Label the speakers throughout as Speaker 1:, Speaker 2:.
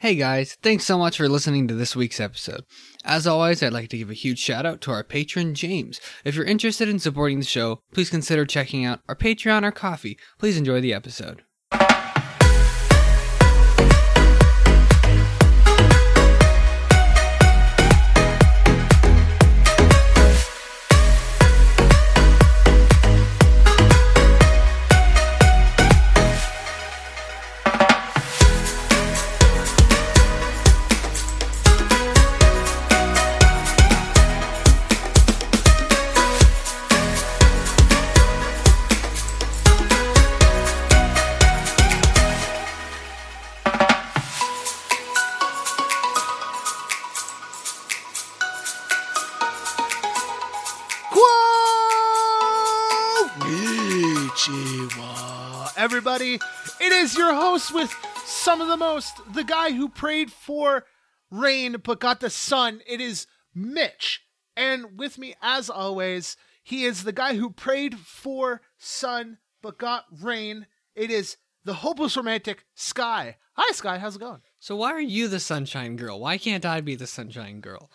Speaker 1: Hey guys, thanks so much for listening to this week's episode. As always, I'd like to give a huge shout out to our patron, James. If you're interested in supporting the show, please consider checking out our Patreon or Ko-fi. Please enjoy the episode.
Speaker 2: The most, the guy who prayed for rain but got the sun. It is Mitch. And with me, as always, he is the guy who prayed for sun but got rain. It is the hopeless romantic Sky. Hi, Sky. How's it going?
Speaker 1: So, why are you the Sunshine Girl? Why can't I be the Sunshine Girl?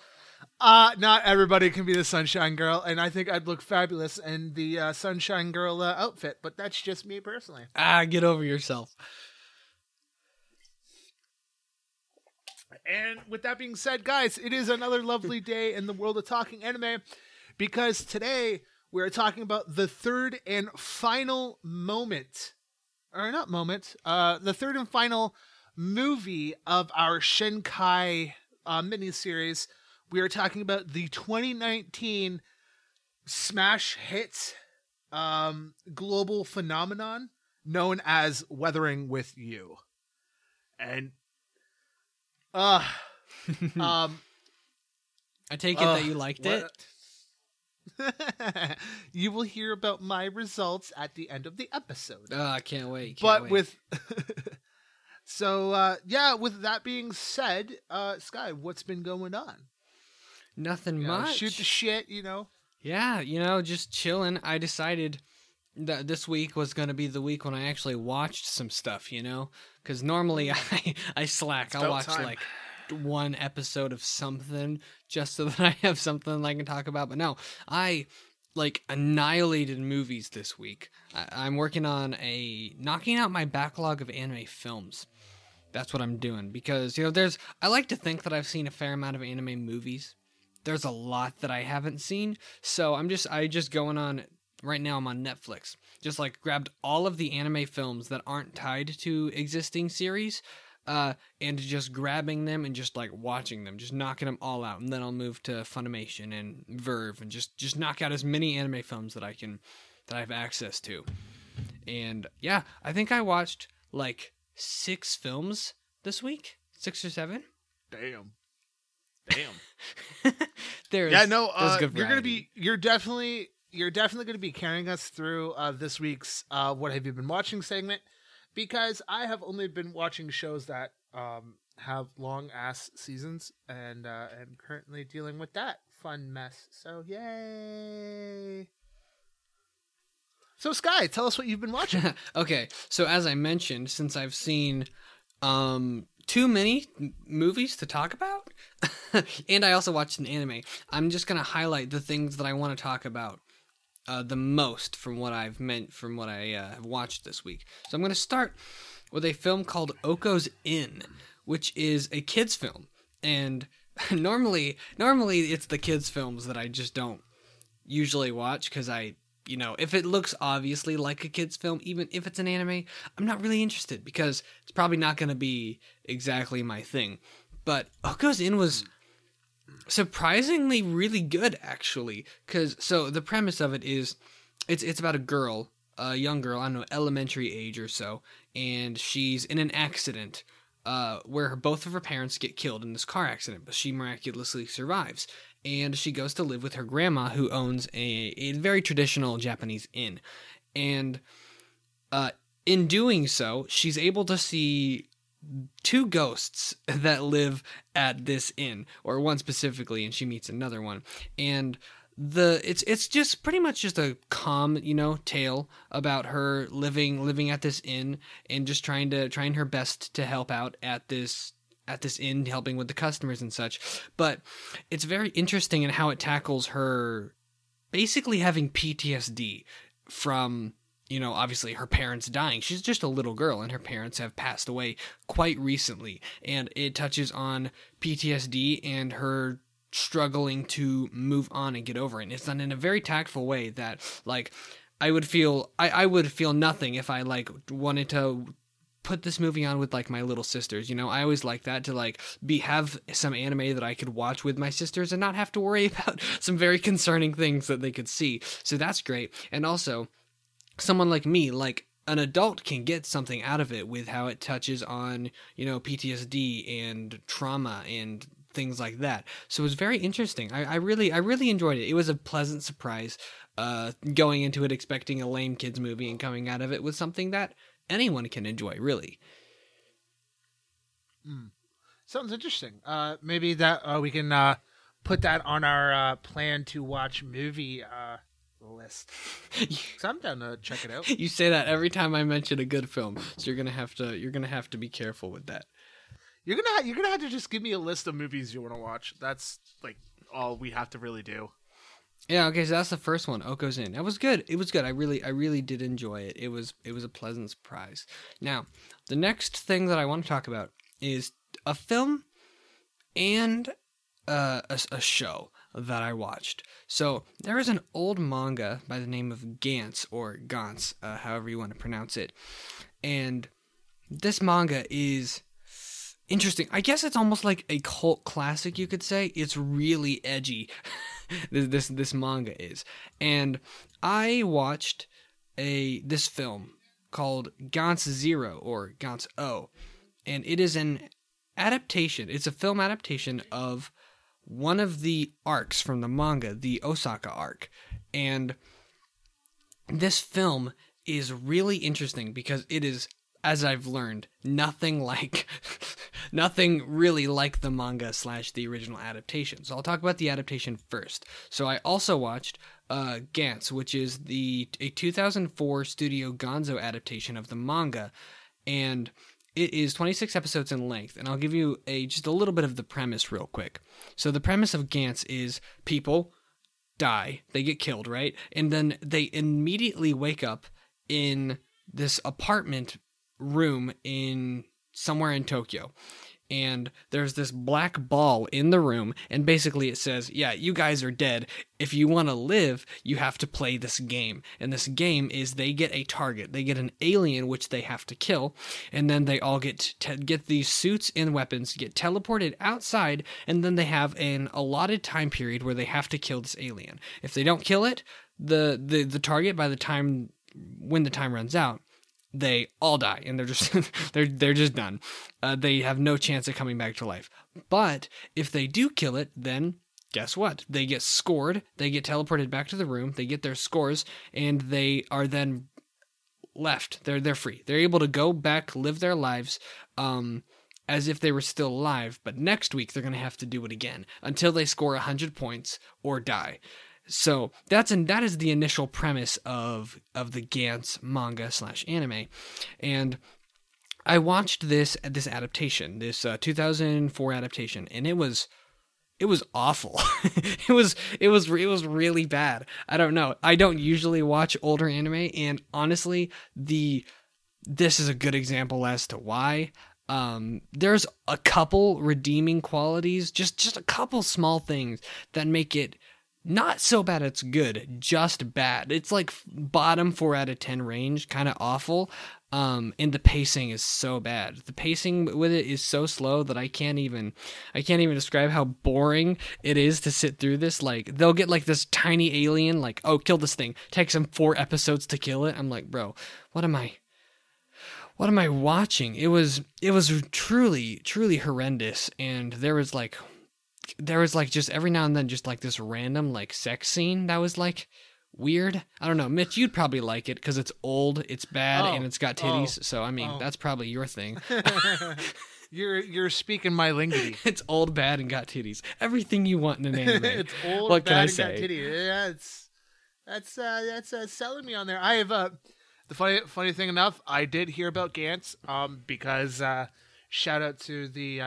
Speaker 2: Uh, not everybody can be the Sunshine Girl, and I think I'd look fabulous in the uh, Sunshine Girl uh, outfit, but that's just me personally.
Speaker 1: Ah, get over yourself.
Speaker 2: And with that being said, guys, it is another lovely day in the world of talking anime because today we're talking about the third and final moment, or not moment, uh, the third and final movie of our Shinkai uh, miniseries. We are talking about the 2019 smash hit um, global phenomenon known as Weathering with You. And uh um
Speaker 1: I take it
Speaker 2: uh,
Speaker 1: that you liked it.
Speaker 2: it. you will hear about my results at the end of the episode.
Speaker 1: Oh, I can't wait. can't
Speaker 2: but
Speaker 1: wait.
Speaker 2: with So uh yeah, with that being said, uh Sky, what's been going on?
Speaker 1: nothing
Speaker 2: You know,
Speaker 1: much.
Speaker 2: shoot the shit, you know.
Speaker 1: Yeah, you know, just chilling. I decided that this week was going to be the week when I actually watched some stuff, you know? Cuz normally I I slack. I'll watch
Speaker 2: time.
Speaker 1: like one episode of something just so that I have something I can talk about. But no, I like annihilated movies this week. I, I'm working on a knocking out my backlog of anime films. That's what I'm doing because you know there's I like to think that I've seen a fair amount of anime movies. There's a lot that I haven't seen, so I'm just I just going on right now I'm on Netflix. Just like grabbed all of the anime films that aren't tied to existing series uh, and just grabbing them and just like watching them, just knocking them all out, and then I'll move to Funimation and VRV and just just knock out as many anime films that I can that I have access to. And yeah, I think I watched like six films this week, six or seven.
Speaker 2: Damn. Damn.
Speaker 1: There's
Speaker 2: yeah, no,
Speaker 1: there's
Speaker 2: uh,
Speaker 1: good
Speaker 2: you're gonna be you're definitely you're definitely gonna be carrying us through uh, this week's uh, "What Have You Been Watching" segment because I have only been watching shows that um, have long ass seasons, and uh, am currently dealing with that fun mess. So yay! So Sky, tell us what you've been watching.
Speaker 1: okay, so as I mentioned, since I've seen um too many movies to talk about, and I also watched an anime, I'm just gonna highlight the things that I want to talk about uh, the most from what I've meant from what I uh, have watched this week. So I'm gonna start with a film called Okko's Inn, which is a kids film, and normally normally it's the kids films that I just don't usually watch because I, you know, if it looks obviously like a kid's film, even if it's an anime, I'm not really interested because it's probably not going to be exactly my thing. But Okko's Inn was surprisingly really good, actually. Because, so the premise of it is it's, it's about a girl, a young girl, I don't know, elementary age or so, and she's in an accident. Uh, where her, both of her parents get killed in this car accident, but she miraculously survives and she goes to live with her grandma who owns a, a very traditional Japanese inn. And uh, in doing so, she's able to see two ghosts that live at this inn, or one specifically, and she meets another one. And the it's it's just pretty much just a calm you know tale about her living living at this inn and just trying to trying her best to help out at this at this inn helping with the customers and such. But it's very interesting in how it tackles her basically having PTSD from you know, obviously her parents dying. She's just a little girl and her parents have passed away quite recently. And it touches on PTSD and her struggling to move on and get over it. And it's done in a very tactful way that like I would feel I, I would feel nothing if I like wanted to put this movie on with like my little sisters. You know, I always like that to like be have some anime that I could watch with my sisters and not have to worry about some very concerning things that they could see. So that's great. And also, someone like me, like an adult can get something out of it with how it touches on, you know, PTSD and trauma and things like that. So it was very interesting. I, I really, I really enjoyed it. It was a pleasant surprise. Uh, going into it expecting a lame kids movie and coming out of it with something that anyone can enjoy, really.
Speaker 2: Mm. Sounds interesting. Uh, maybe that uh, we can uh, put that on our uh, plan to watch movie uh, list. so I'm down to check it out.
Speaker 1: You say that every time I mention a good film, so you're gonna have to you're gonna have to be careful with that.
Speaker 2: You're gonna ha- you're gonna have to just give me a list of movies you want to watch. That's like all we have to really do.
Speaker 1: Yeah, okay, so that's the first one. Okko's Inn. That was good. It was good. I really I really did enjoy it. It was it was a pleasant surprise. Now, the next thing that I want to talk about is a film and uh, a, a show that I watched. So there is an old manga by the name of Gantz or Gantz, uh, however you want to pronounce it, and this manga is interesting. I guess it's almost like a cult classic, you could say. It's really edgy. this, this this manga is, and I watched a this film called Gantz Zero or Gantz O, and it is an adaptation. It's a film adaptation of one of the arcs from the manga, the Osaka arc, and this film is really interesting because it is as I've learned, nothing like, nothing really like the manga slash the original adaptation. So I'll talk about the adaptation first. So I also watched uh, Gantz, which is the a 2004 Studio Gonzo adaptation of the manga, and it is 26 episodes in length. And I'll give you a just a little bit of the premise real quick. So the premise of Gantz is people die, they get killed, right, and then they immediately wake up in this apartment room in somewhere in Tokyo. And there's this black ball in the room, and basically it says, Yeah, you guys are dead. If you want to live, you have to play this game. And this game is they get a target. They get an alien which they have to kill, and then they all get te- get these suits and weapons, get teleported outside, and then they have an allotted time period where they have to kill this alien. If they don't kill it, the the, the target by the time when the time runs out they all die and they're just they're they're just done. Uh, they have no chance of coming back to life. But if they do kill it, then guess what? They get scored. They get teleported back to the room. They get their scores, and they are then left. They're they're free. They're able to go back, live their lives. Um, as if they were still alive, but next week they're to have to do it again until they score 100 points or die. So that's and that is the initial premise of of the Gantz manga slash anime, and I watched this this adaptation, this uh, 2004 adaptation, and it was it was awful. it was it was it was really bad. I don't know. I don't usually watch older anime, and honestly, the this is a good example as to why. Um, there's a couple redeeming qualities, just just a couple small things that make it not so bad it's good just bad. It's like bottom 4 out of 10 range kind of awful um and the pacing is so bad. The pacing with it is so slow that i can't even i can't even describe how boring it is to sit through this. Like they'll get like this tiny alien like oh kill this thing. Takes them four episodes to kill it. I'm like bro what am i what am i watching? It was it was truly truly horrendous and there was like there was like just every now and then just like this random like sex scene that was like weird. I don't know, Mitch. You'd probably like it because it's old, it's bad,
Speaker 2: Oh,
Speaker 1: and it's got titties.
Speaker 2: oh,
Speaker 1: so I mean,
Speaker 2: oh.
Speaker 1: that's probably your thing.
Speaker 2: you're you're speaking my linguity.
Speaker 1: it's old, bad, and got titties. Everything you want in an anime.
Speaker 2: it's old.
Speaker 1: What can
Speaker 2: bad,
Speaker 1: I
Speaker 2: and got
Speaker 1: say?
Speaker 2: titty. Yeah, it's that's uh, that's uh, selling me on there. I have uh, the funny funny thing enough, I did hear about Gantz um because uh, shout out to the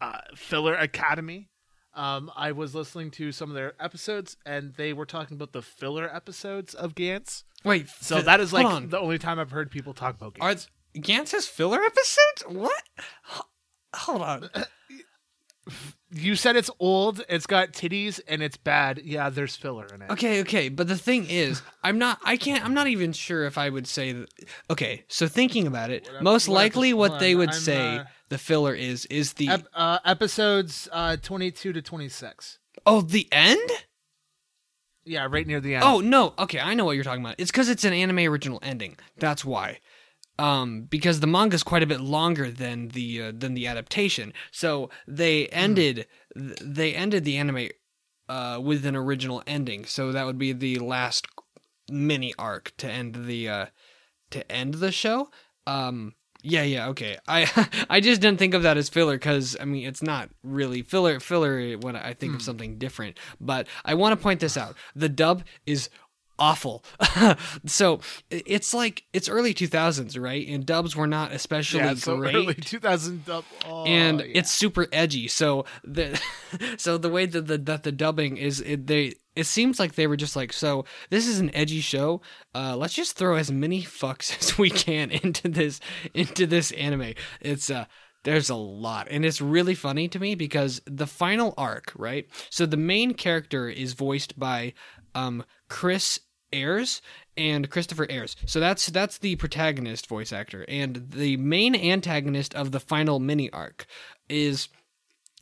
Speaker 2: uh, Filler Academy. Um, I was listening to some of their episodes, and they were talking about the filler episodes of Gantz.
Speaker 1: Wait,
Speaker 2: So that is like
Speaker 1: on.
Speaker 2: the only time I've heard people talk about
Speaker 1: Are
Speaker 2: Gantz.
Speaker 1: Gantz has filler episodes? What? Hold on.
Speaker 2: you said it's old, it's got titties, and it's bad. Yeah, there's filler in it.
Speaker 1: Okay, okay, but the thing is, I'm not. I can't. I'm not even sure if I would say that. Okay, so thinking about it,
Speaker 2: What
Speaker 1: most
Speaker 2: what
Speaker 1: likely
Speaker 2: episode-
Speaker 1: what they would
Speaker 2: I'm,
Speaker 1: say
Speaker 2: uh,
Speaker 1: the filler is is the
Speaker 2: Ep- uh, episodes uh, 22 to 26.
Speaker 1: oh the end.
Speaker 2: Yeah, right near the end.
Speaker 1: Oh no, okay, I know what you're talking about. It's because it's an anime original ending. That's why. Um, because the manga is quite a bit longer than the uh, than the adaptation, so they ended th- they ended the anime uh, with an original ending. So that would be the last mini arc to end the uh, to end the show. Um, yeah, yeah, okay. I I just didn't think of that as filler because I mean it's not really filler. Filler when I think of hmm. something different. But I want to point this out: the dub is awful. so it's like it's early 2000s, right? And dubs were not especially
Speaker 2: yeah, so
Speaker 1: great
Speaker 2: early 2000. Oh,
Speaker 1: and
Speaker 2: yeah.
Speaker 1: it's super edgy. So the so the way that the that the dubbing is it, they it seems like they were just like so this is an edgy show. Uh, let's just throw as many fucks as we can into this into this anime. It's uh there's a lot and it's really funny to me because the final arc right so the main character is voiced by um chris ayres and christopher ayres so that's that's the protagonist voice actor and the main antagonist of the final mini arc is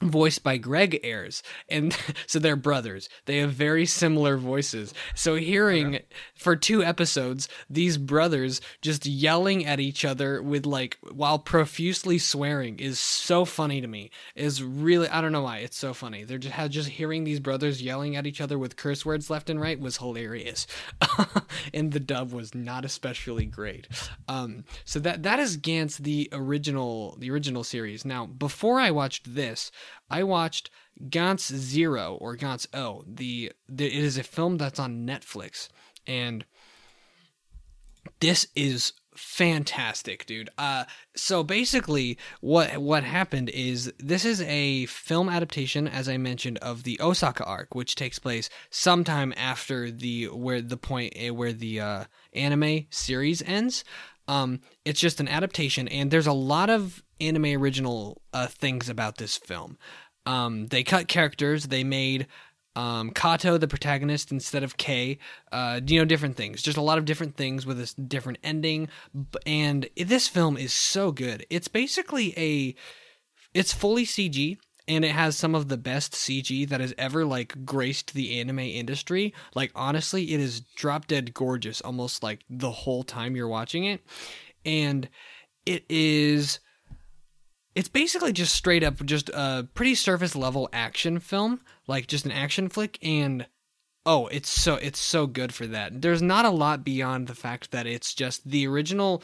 Speaker 1: voiced by Greg Ayres. And so they're brothers. They have very similar voices. So hearing for two episodes these brothers just yelling at each other with like while profusely swearing is so funny to me. Is really I don't know why it's so funny. They're just just hearing these brothers yelling at each other with curse words left and right was hilarious. and the dub was not especially great. Um so that that is Gantz the original the original series. Now, before I watched this, I watched Gantz Zero or Gantz O. The, the it is a film that's on Netflix, and this is fantastic, dude. Uh, so basically, what what happened is this is a film adaptation, as I mentioned, of the Osaka arc, which takes place sometime after the where the point eh, where the uh, anime series ends. Um, it's just an adaptation, and there's a lot of anime original uh, things about this film. Um, they cut characters. They made um, Kato the protagonist instead of Kei. Uh, you know, different things. Just a lot of different things with a different ending. And this film is so good. It's basically a. It's fully CG. And it has some of the best CG that has ever like graced the anime industry. Like honestly, it is drop dead gorgeous almost like the whole time you're watching it. And it is it's basically just straight up just a pretty surface level action film like just an action flick and oh it's so it's so good for that there's not a lot beyond the fact that it's just the original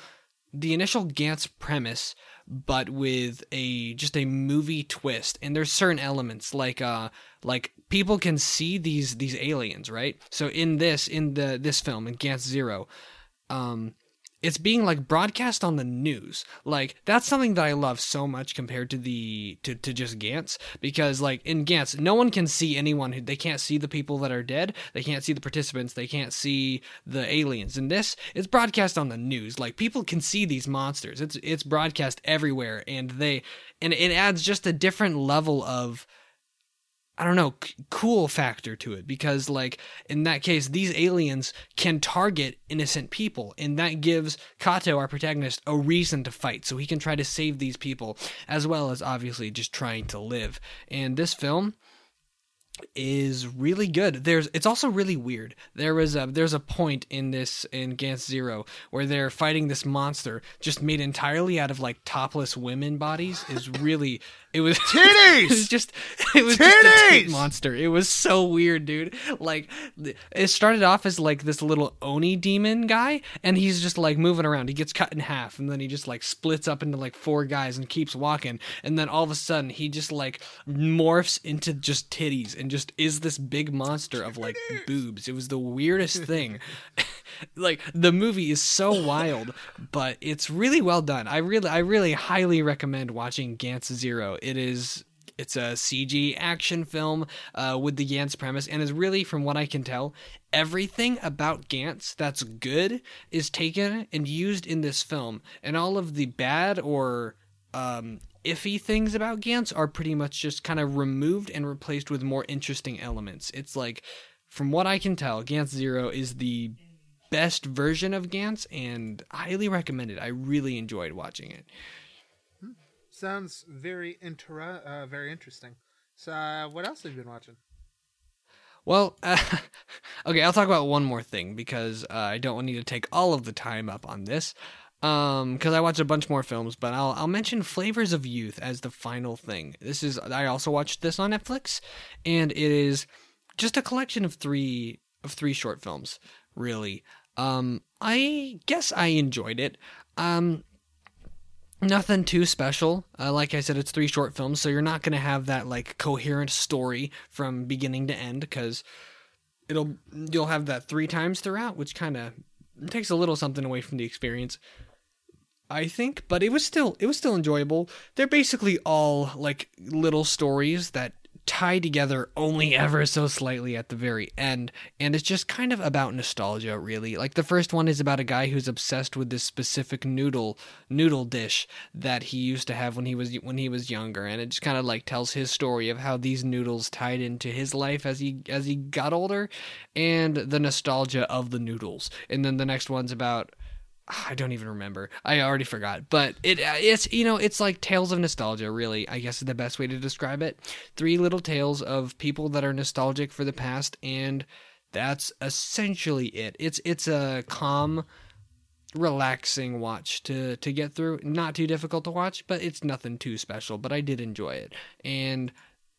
Speaker 1: the initial Gantz premise but with a just a movie twist. And there's certain elements like uh like people can see these these aliens right? So in this in the this film in Gantz Zero um it's being like broadcast on the news. Like that's something that I love so much compared to the to, to just Gantz because like in Gantz no one can see anyone who they can't see the people that are dead, they can't see the participants, they can't see the aliens. In this it's broadcast on the news. Like people can see these monsters. It's it's broadcast everywhere and they and it adds just a different level of I don't know, c- cool factor to it because, like, in that case, these aliens can target innocent people, and that gives Kato, our protagonist, a reason to fight so he can try to save these people, as well as obviously just trying to live. And this film is really good. There's it's also really weird. There was a there's a point in this in Gantz Zero where they're fighting this monster just made entirely out of like topless women bodies. Is really it was
Speaker 2: Titties!
Speaker 1: it was just it was just a tit
Speaker 2: Titties!
Speaker 1: monster. It was so weird, dude. Like it started off as like this little oni demon guy, and he's just like moving around. He gets cut in half, and then he just like splits up into like four guys and keeps walking. And then all of a sudden, he just like morphs into just titties and and just is this big monster of like boobs. It was the weirdest thing. like the movie is so wild, but it's really well done. I really I really highly recommend watching Gantz Zero. It is it's a CG action film uh, with the Gantz premise, and is really, from what I can tell, everything about Gantz that's good is taken and used in this film, and all of the bad or um, iffy things about Gantz are pretty much just kind of removed and replaced with more interesting elements. It's like, from what I can tell, Gantz Zero is the best version of Gantz, and highly recommended. I really enjoyed watching it.
Speaker 2: Sounds very inter- uh, very interesting. So, uh, what else have you been watching?
Speaker 1: Well, uh, okay, I'll talk about one more thing because uh, I don't need to take all of the time up on this. Um, because I watched a bunch more films, but I'll I'll mention Flavors of Youth as the final thing. This is I also watched this on Netflix, and it is just a collection of three of three short films. Really, um, I guess I enjoyed it. Um, nothing too special. Uh, like I said, it's three short films, so you're not going to have that like coherent story from beginning to end because it'll you'll have that three times throughout, which kind of takes a little something away from the experience. I think, but it was still it was still enjoyable. They're basically all like little stories that tie together only ever so slightly at the very end and it's just kind of about nostalgia really. Like the first one is about a guy who's obsessed with this specific noodle noodle dish that he used to have when he was when he was younger and it just kind of like tells his story of how these noodles tied into his life as he as he got older and the nostalgia of the noodles. And then the next one's about I don't even remember. I already forgot. But it it's you know, it's like tales of nostalgia, really. I guess is the best way to describe it. Three little tales of people that are nostalgic for the past and that's essentially it. It's it's a calm relaxing watch to to get through. Not too difficult to watch, but it's nothing too special, but I did enjoy it. And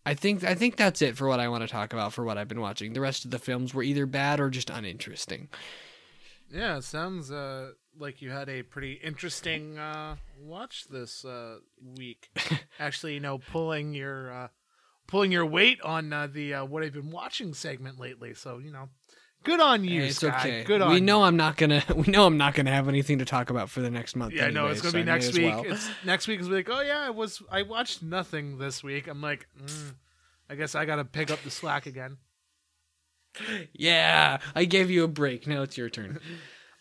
Speaker 1: I think I think that's it for what I want to talk about for what I've been watching. The rest of the films were either bad or just uninteresting.
Speaker 2: Yeah, sounds uh, like you had a pretty interesting uh, watch this uh, week. Actually, you know, pulling your uh, pulling your weight on uh, the uh, what I've been watching segment lately. So you know, good on you,
Speaker 1: it's
Speaker 2: Sky.
Speaker 1: okay.
Speaker 2: Good on
Speaker 1: we know
Speaker 2: you.
Speaker 1: I'm not gonna. We know I'm not gonna have anything to talk about for the next month.
Speaker 2: Yeah, no,
Speaker 1: anyway,
Speaker 2: it's gonna
Speaker 1: so
Speaker 2: be next week.
Speaker 1: well.
Speaker 2: It's next week is like, oh yeah, I was I watched nothing this week. I'm like, mm, I guess I gotta pick up the slack again.
Speaker 1: Yeah, I gave you a break. Now it's your turn.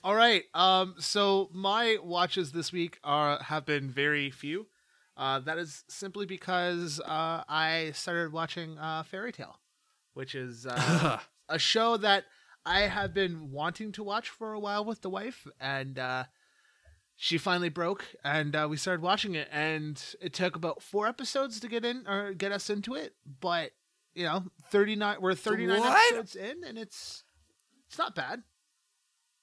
Speaker 2: All right. Um. So my watches this week are have been very few. Uh, that is simply because uh, I started watching uh, Fairy Tail, which is uh, a show that I have been wanting to watch for a while with the wife, and uh, she finally broke, and uh, we started watching it, and it took about four episodes to get in or get us into it, but you know, thirty nine. We're thirty nine episodes in, and it's it's not bad.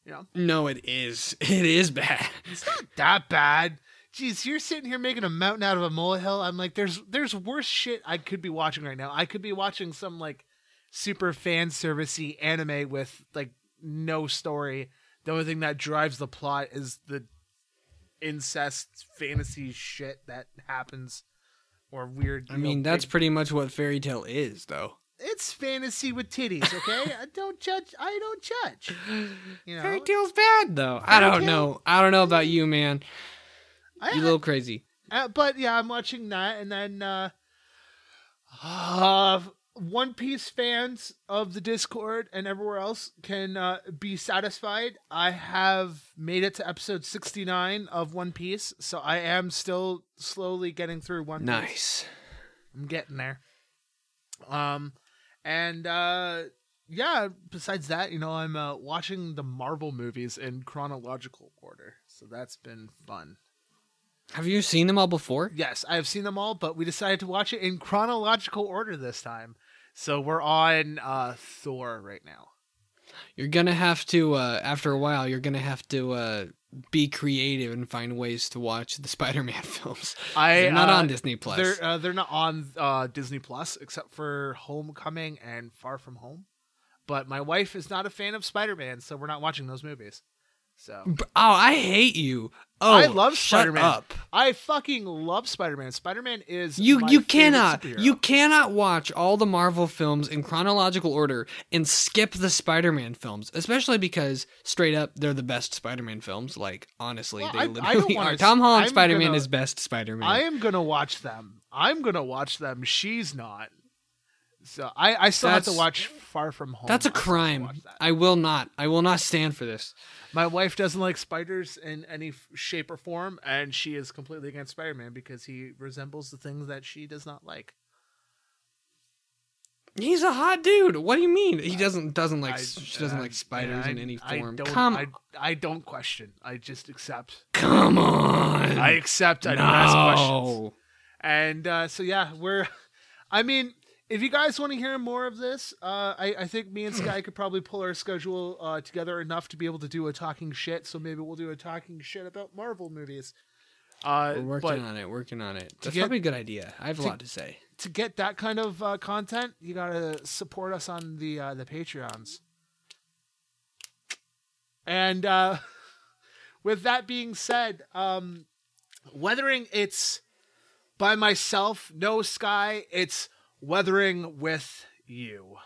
Speaker 2: You know,
Speaker 1: no, it is. It is bad.
Speaker 2: it's not that bad. Jeez, you're sitting here making a mountain out of a molehill. I'm like, there's there's worse shit I could be watching right now. I could be watching some like super fan servicey anime with like no story. The only thing that drives the plot is the incest fantasy shit that happens or weird.
Speaker 1: I
Speaker 2: you know,
Speaker 1: mean, that's
Speaker 2: big-
Speaker 1: pretty much what Fairy Tail is, though.
Speaker 2: It's fantasy with titties. Okay, I don't judge. I don't judge. You know,
Speaker 1: Fairy Tail's bad, though. I don't know. I don't know about you, man.
Speaker 2: I,
Speaker 1: You a little crazy.
Speaker 2: Uh, but yeah, I'm watching that, and then uh, uh, One Piece fans of the Discord and everywhere else can uh, be satisfied. I have made it to episode 69 of One Piece, so I am still slowly getting through One Piece.
Speaker 1: Nice.
Speaker 2: I'm getting there. Um, and uh, yeah. Besides that, you know, I'm uh, watching the Marvel movies in chronological order, so that's been fun.
Speaker 1: Have you seen them all before?
Speaker 2: Yes, I have seen them all, but we decided to watch it in chronological order this time. So we're on uh, Thor right now.
Speaker 1: You're gonna have to, uh, after a while, you're gonna have to uh, be creative and find ways to watch the Spider-Man films.
Speaker 2: I
Speaker 1: They're not
Speaker 2: uh,
Speaker 1: on Disney Plus.
Speaker 2: They're uh, they're not on uh, Disney Plus except for Homecoming and Far From Home. But my wife is not a fan of Spider Man, so we're not watching those movies. So
Speaker 1: Oh, I hate you. Oh,
Speaker 2: I love Spider-Man. I fucking love Spider-Man. Spider-Man is
Speaker 1: You you cannot
Speaker 2: superhero.
Speaker 1: you cannot watch all the Marvel films in chronological order and skip the Spider-Man films, especially because straight up they're the best Spider-Man films. Like honestly,
Speaker 2: Well,
Speaker 1: they
Speaker 2: I- I don't
Speaker 1: literally
Speaker 2: wanna
Speaker 1: are.
Speaker 2: s-
Speaker 1: Tom Holland
Speaker 2: I'm
Speaker 1: Spider-Man is best Spider-Man.
Speaker 2: I am gonna watch them. I'm gonna watch them. She's not. So I, I still have to watch Far From Home.
Speaker 1: That's a
Speaker 2: I still have to
Speaker 1: crime.
Speaker 2: that.
Speaker 1: I will not. I will not stand for this.
Speaker 2: My wife doesn't like spiders in any shape or form, and she is completely against Spider-Man because he resembles the things that she does not like.
Speaker 1: He's a hot dude. What do you mean? He doesn't doesn't like
Speaker 2: I-
Speaker 1: she doesn't
Speaker 2: I-
Speaker 1: like spiders
Speaker 2: I-
Speaker 1: in any
Speaker 2: I
Speaker 1: form.
Speaker 2: don't-
Speaker 1: Come
Speaker 2: I, I don't question. I just accept.
Speaker 1: come on.
Speaker 2: I accept. I don't ask questions.
Speaker 1: no.
Speaker 2: And uh, so yeah, we're. I mean, if you guys want to hear more of this, uh, I, I think me and Sky could probably pull our schedule uh, together enough to be able to do a talking shit. So maybe we'll do a talking shit about Marvel movies. Uh,
Speaker 1: We're working on it. Working on it. That's
Speaker 2: get-
Speaker 1: probably a good idea. I have a lot to say.
Speaker 2: to get that kind of uh, content, you gotta support us on the uh, the Patreons. And uh, with that being said, um, weathering it's by myself, no sky. It's weathering with you.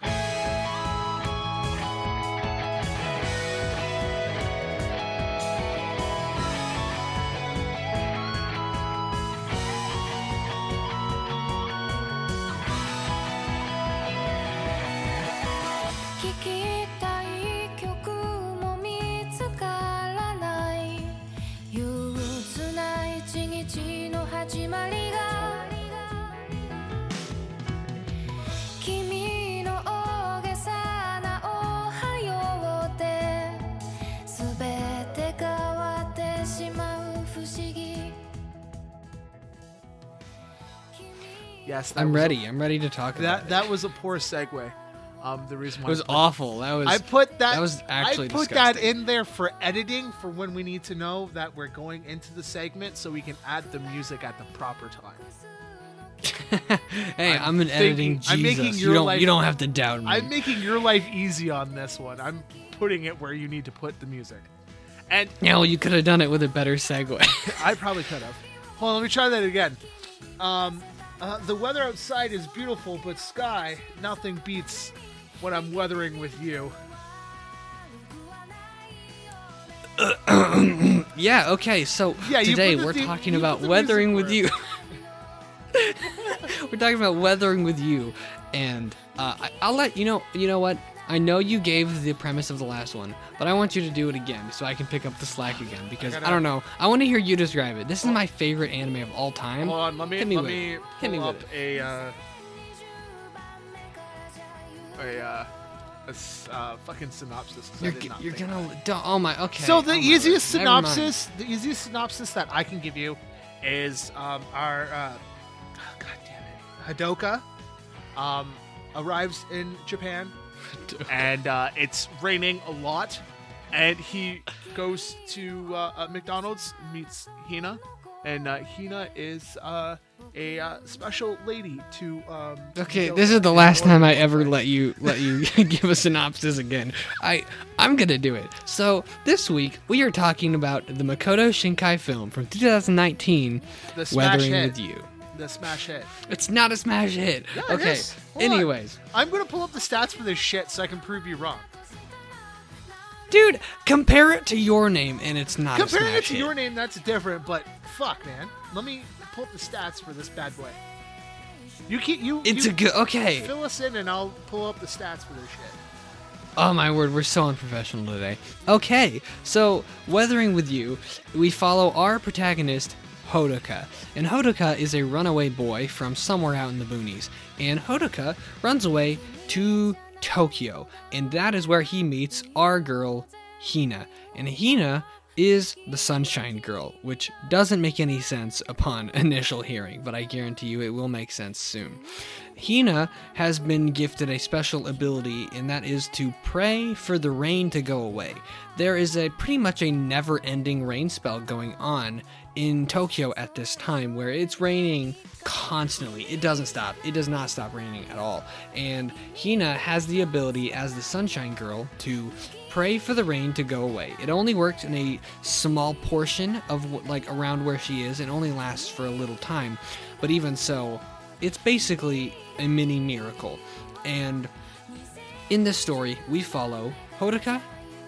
Speaker 2: Yes,
Speaker 1: I'm ready. I'm ready to talk about
Speaker 2: that
Speaker 1: it.
Speaker 2: that was a poor segue. Um, the reason
Speaker 1: it was
Speaker 2: I put-
Speaker 1: awful. That was
Speaker 2: I put that.
Speaker 1: that was actually
Speaker 2: I put that
Speaker 1: disgusting.
Speaker 2: in there for editing for when we need to know that we're going into the segment, so we can add the music at the proper time.
Speaker 1: hey,
Speaker 2: I'm
Speaker 1: I'm, an editing
Speaker 2: thinking-
Speaker 1: Jesus.
Speaker 2: I'm making
Speaker 1: you
Speaker 2: your
Speaker 1: don't
Speaker 2: life-
Speaker 1: you don't have to doubt me.
Speaker 2: I'm making your life easy on this one. I'm putting it where you need to put the music, and
Speaker 1: yeah, well, you could have done it with a better segue.
Speaker 2: I probably could have. Hold on, let me try that again. Um, uh, the weather outside is beautiful, but sky, nothing beats when I'm weathering with you.
Speaker 1: yeah. Okay. So
Speaker 2: Yeah,
Speaker 1: today we're talking about weathering with you. we're talking about weathering with you, and uh, I, I'll let you know. You know what? I know you gave the premise of the last one, but I want you to do it again so I can pick up the slack again because I,
Speaker 2: gotta-
Speaker 1: don't know. I want to hear you describe it. This is my favorite anime of all time.
Speaker 2: Hold on, let me
Speaker 1: Hit me
Speaker 2: let
Speaker 1: with
Speaker 2: me
Speaker 1: it.
Speaker 2: pull
Speaker 1: Hit me with
Speaker 2: up
Speaker 1: it.
Speaker 2: a uh, a uh, a uh, fucking synopsis. I
Speaker 1: You're,
Speaker 2: did
Speaker 1: g-
Speaker 2: not
Speaker 1: you're gonna. Oh my. Okay.
Speaker 2: So the
Speaker 1: oh
Speaker 2: easiest. Synopsis, the easiest synopsis that I can give you is um, our uh, God damn it, Hadoka um, arrives in Japan and uh, it's raining a lot, and he goes to uh, uh, McDonald's, meets Hina, and uh, Hina is uh, a uh, special lady to. Um,
Speaker 1: Okay, this is the last time I ever let you let you give a synopsis again. I I'm gonna do it. So this week we are talking about the Makoto Shinkai film from 2019,
Speaker 2: The smash
Speaker 1: Weathering
Speaker 2: hit.
Speaker 1: with You.
Speaker 2: The smash hit.
Speaker 1: It's not a smash hit.
Speaker 2: Yeah, it
Speaker 1: okay.
Speaker 2: is. Hold on.
Speaker 1: Anyways,
Speaker 2: I'm gonna pull up the stats for this shit so I can prove you wrong.
Speaker 1: dude, compare it to your name, and it's not a
Speaker 2: Comparing it to
Speaker 1: hit.
Speaker 2: your name, that's different, but fuck, man. Let me pull up the stats for this bad boy. You keep you.
Speaker 1: It's
Speaker 2: you
Speaker 1: a good. Okay.
Speaker 2: Fill us in, and I'll pull up the stats for this shit.
Speaker 1: Oh my word, we're so unprofessional today. Okay, so Weathering with You, we follow our protagonist, Hodaka. And Hodaka is a runaway boy from somewhere out in the boonies. And Hodaka runs away to Tokyo. And that is where he meets our girl, Hina. And Hina is the Sunshine Girl, which doesn't make any sense upon initial hearing, but I guarantee you it will make sense soon. Hina has been gifted a special ability, and that is to pray for the rain to go away. There is a pretty much a never ending rain spell going on in Tokyo at this time where it's raining constantly. It doesn't stop. It does not stop raining at all. And Hina has the ability as the Sunshine Girl to pray for the rain to go away. It only worked in a small portion of like around where she is and only lasts for a little time. But even so, it's basically a mini miracle. And in this story, we follow Hodaka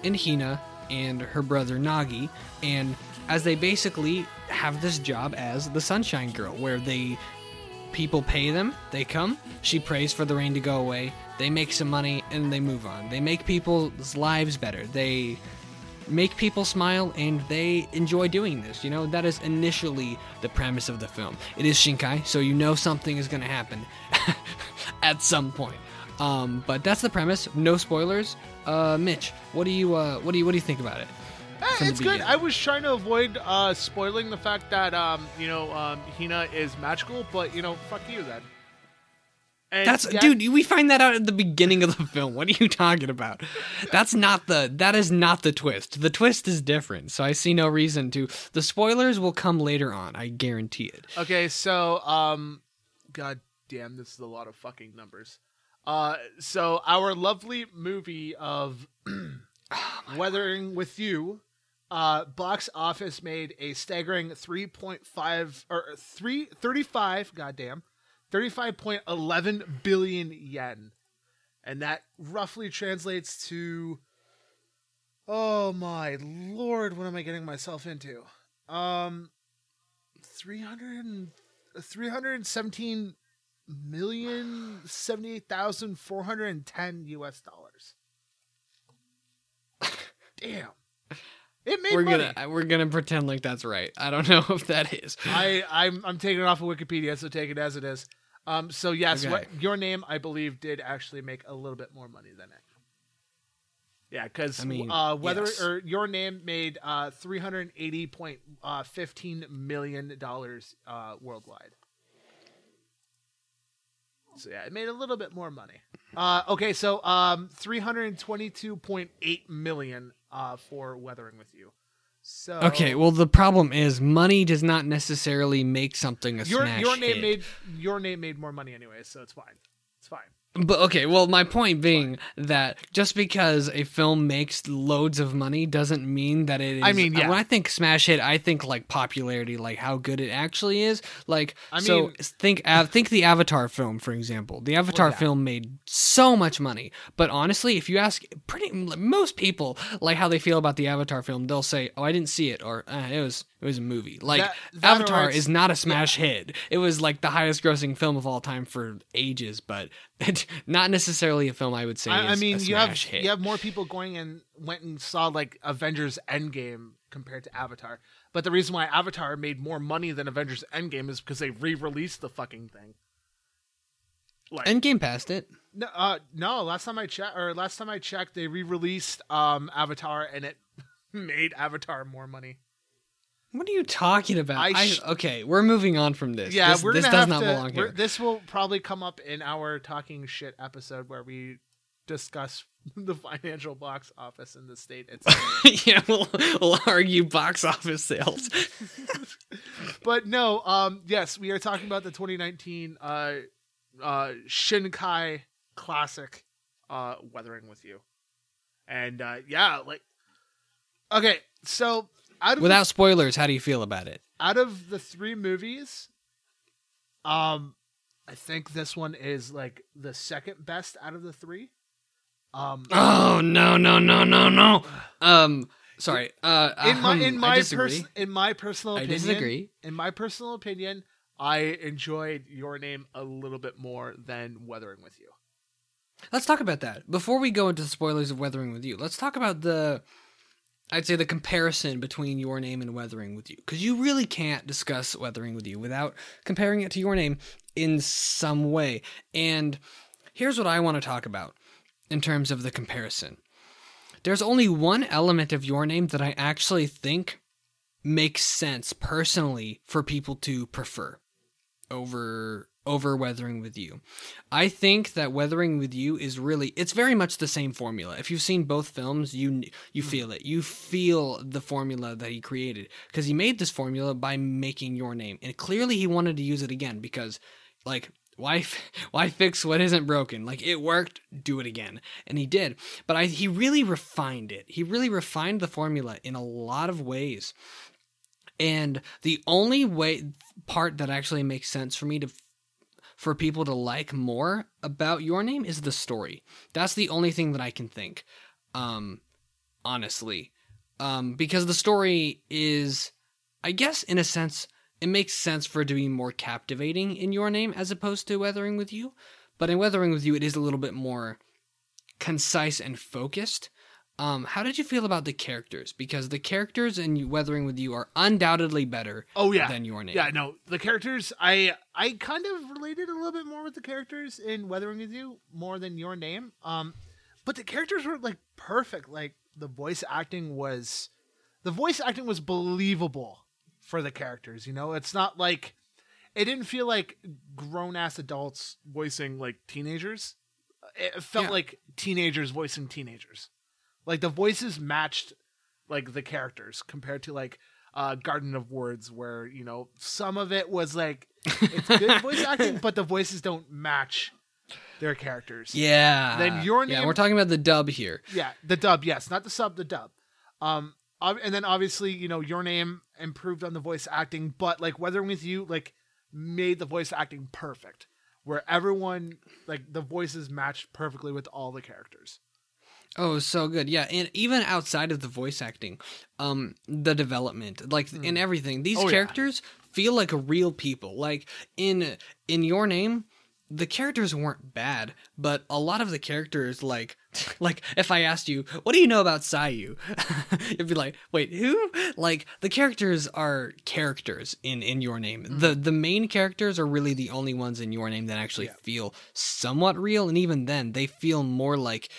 Speaker 1: and Hina and her brother Nagi, and as they basically have this job as the Sunshine Girl, where they people pay them, they come, she prays for the rain to go away, they make some money, and they move on. They make people's lives better. They make people smile and they enjoy doing this. You know, that is initially the premise of the film. It is Shinkai, so you know something is going to happen at some point. Um, but that's the premise. No spoilers. Uh, Mitch, what do you uh, what do you what do you think about it?
Speaker 2: Eh,
Speaker 1: the
Speaker 2: it's good. I was trying to avoid uh, spoiling the fact that um, you know um, Hina is magical, but you know, fuck you then. And
Speaker 1: That's
Speaker 2: yeah,
Speaker 1: dude. We find that out at the beginning of the film. What are you talking about? That's not the. That is not the twist. The twist is different. So I see no reason to. The spoilers will come later on. I guarantee it.
Speaker 2: Okay, so um, god damn, this is a lot of fucking numbers. Uh, so our lovely movie of Weathering with You, uh, box office made a staggering three point five or three thirty five. Goddamn, thirty five point eleven billion yen, and that roughly translates to. Oh my lord, what am I getting myself into? Um, 300 317 million 78,410 US dollars. Damn. It made
Speaker 1: We're
Speaker 2: money.
Speaker 1: gonna we're gonna pretend like that's right. I don't know if that is.
Speaker 2: I I'm I'm taking it off of Wikipedia, so take it as it is. Um so yes,
Speaker 1: Okay.
Speaker 2: what your name I believe did actually make a little bit more money than it. Yeah, because
Speaker 1: I mean,
Speaker 2: uh, whether
Speaker 1: yes.
Speaker 2: or your name made uh, three hundred eighty point uh, fifteen million dollars uh, worldwide. So yeah, it made a little bit more money. Uh, okay, so um, three hundred twenty-two point eight million uh, for Weathering with You. So
Speaker 1: Okay, well the problem is money does not necessarily make something a
Speaker 2: your
Speaker 1: smash
Speaker 2: your name
Speaker 1: hit.
Speaker 2: made your name made more money anyway, so it's fine. It's fine.
Speaker 1: But okay, well, my point being that just because a film makes loads of money doesn't mean that it is.
Speaker 2: I mean, yeah.
Speaker 1: when I think smash hit, I think like popularity, like how good it actually is. Like,
Speaker 2: I
Speaker 1: so
Speaker 2: mean-
Speaker 1: think Av- think the Avatar film, for example. The Avatar
Speaker 2: yeah.
Speaker 1: film made so much money, but honestly, if you ask pretty most people like how they feel about the Avatar film, they'll say, "Oh, I didn't see it," or uh, "It was it was a movie." Like
Speaker 2: That- that
Speaker 1: Avatar is not a smash hit. It was like the highest grossing film of all time for ages, but not necessarily a film I would say
Speaker 2: I, I mean,
Speaker 1: a
Speaker 2: you have
Speaker 1: hit.
Speaker 2: you have more people going and went and saw like Avengers Endgame compared to Avatar. But the reason why Avatar made more money than Avengers Endgame is because they re-released the fucking thing. Like
Speaker 1: Endgame passed it.
Speaker 2: no, uh, no, last time I checked, or last time I checked, they re-released um Avatar and it made Avatar more money.
Speaker 1: What are you talking about?
Speaker 2: I
Speaker 1: I, okay, we're moving on from this.
Speaker 2: Yeah,
Speaker 1: this,
Speaker 2: we're
Speaker 1: this does not
Speaker 2: to.
Speaker 1: belong here.
Speaker 2: This will probably come up in our talking shit episode where we discuss the financial box office in the state itself.
Speaker 1: yeah, we'll, we'll argue box office sales.
Speaker 2: but no, um, yes, we are talking about the 2019 uh, uh, Shinkai classic, uh, Weathering with You, and uh, yeah, like, okay, so out of
Speaker 1: Without spoilers, how do you feel about it?
Speaker 2: out of the three movies, um, I think this one is like the second best out of the three. Um,
Speaker 1: Oh no no no no no. Um, sorry. Uh,
Speaker 2: in my
Speaker 1: um,
Speaker 2: in my pers- in my personal
Speaker 1: I disagree.
Speaker 2: in my personal opinion, I enjoyed Your Name a little bit more than Weathering with You.
Speaker 1: Let's talk about that before we go into the spoilers of Weathering with You. Let's talk about the, I'd say the comparison between Your Name and Weathering with You, because you really can't discuss Weathering with You without comparing it to Your Name in some way. And here's what I want to talk about in terms of the comparison. There's only one element of Your Name that I actually think makes sense personally for people to prefer over over weathering with you. I think that weathering with you is really it's very much the same formula. If you've seen both films, you you mm. feel it. You feel the formula that he created because he made this formula by making your name. And clearly he wanted to use it again because like why f- why fix what isn't broken? Like it worked, do it again. And he did. But I he really refined it. He really refined the formula in a lot of ways. And the only way part that actually makes sense for me to for people to like more about your name is the story. That's the only thing that I can think. Um honestly. Um because the story is I guess in a sense it makes sense for it to be more captivating in your name as opposed to Weathering with You. But in Weathering with You, it is a little bit more concise and focused. Um, how did you feel about the characters? Because the characters in Weathering with You are undoubtedly better
Speaker 2: Oh yeah.
Speaker 1: than your name.
Speaker 2: Yeah, no, the characters. I I kind of related a little bit more with the characters in Weathering with You more than your name. Um, but the characters were like perfect. Like the voice acting was, the voice acting was believable for the characters. You know, it's not like it didn't feel like grown ass adults voicing like teenagers. It felt
Speaker 1: Yeah.
Speaker 2: like teenagers voicing teenagers. Like the voices matched like the characters compared to like uh Garden of Words where, you know, some of it was like it's good voice acting, but the voices don't match their characters.
Speaker 1: Yeah.
Speaker 2: Then your name.
Speaker 1: Yeah, we're talking about the dub here.
Speaker 2: Yeah, the dub, yes, not the sub, the dub. Um, and then obviously, you know, your name improved on the voice acting, but like Weathering with You, like made the voice acting perfect, where everyone like the voices matched perfectly with all the characters.
Speaker 1: Oh, so good. Yeah, and even outside of the voice acting, um the development, like in everything, these
Speaker 2: Oh, yeah.
Speaker 1: characters feel like real people. Like in in your name, the characters weren't bad, but a lot of the characters like like if I asked you, "What do you know about Sayu?" You'd be like, "Wait, who?" Like the characters are characters in in your name. The the main characters are really the only ones in your name that actually
Speaker 2: Yeah.
Speaker 1: feel somewhat real and even then they feel more like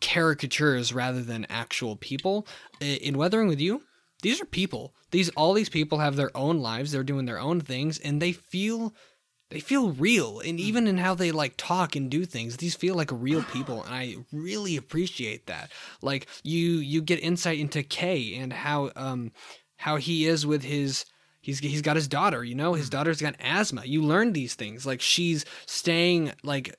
Speaker 1: caricatures rather than actual people. In Weathering with You, these are people. These all these people have their own lives. They're doing their own things, and they feel they feel real. And even in how they like talk and do things, these feel like real people, and I really appreciate that. Like you you get insight into Kay and how um how he is with his he's he's got his daughter you know his daughter's got asthma you learn these things like she's staying like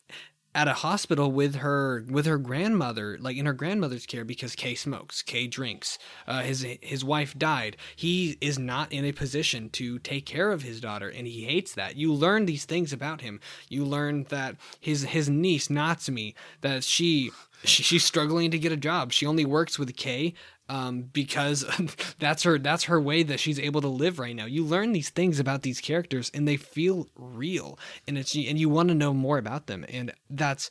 Speaker 1: at a hospital with her with her grandmother like in her grandmother's care because Kay smokes Kay drinks uh, his his wife died. He is not in a position to take care of his daughter and he hates that. You learn these things about him. You learn that his his niece Natsumi that she she, she's struggling to get a job. She only works with Kay um, because that's her that's her way that she's able to live right now. You learn these things about these characters, and they feel real, and it's and you want to know more about them, and that's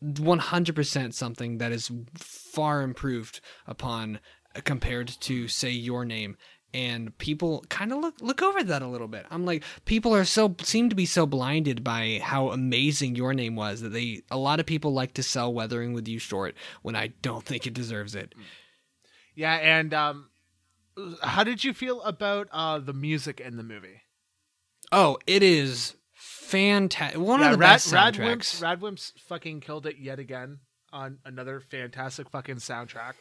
Speaker 1: one hundred percent something that is far improved upon compared to say your name. And people kind of look look over that a little bit. I'm like, people are so seem to be so blinded by how amazing your name was that they a lot of people like to sell Weathering with You short when I don't think it deserves it.
Speaker 2: Yeah, and um, how did you feel about uh the music in the movie?
Speaker 1: Oh, it is fantastic. One
Speaker 2: yeah,
Speaker 1: of the
Speaker 2: Rad,
Speaker 1: best soundtracks.
Speaker 2: Radwimps, Radwimps fucking killed it yet again on another fantastic fucking soundtrack.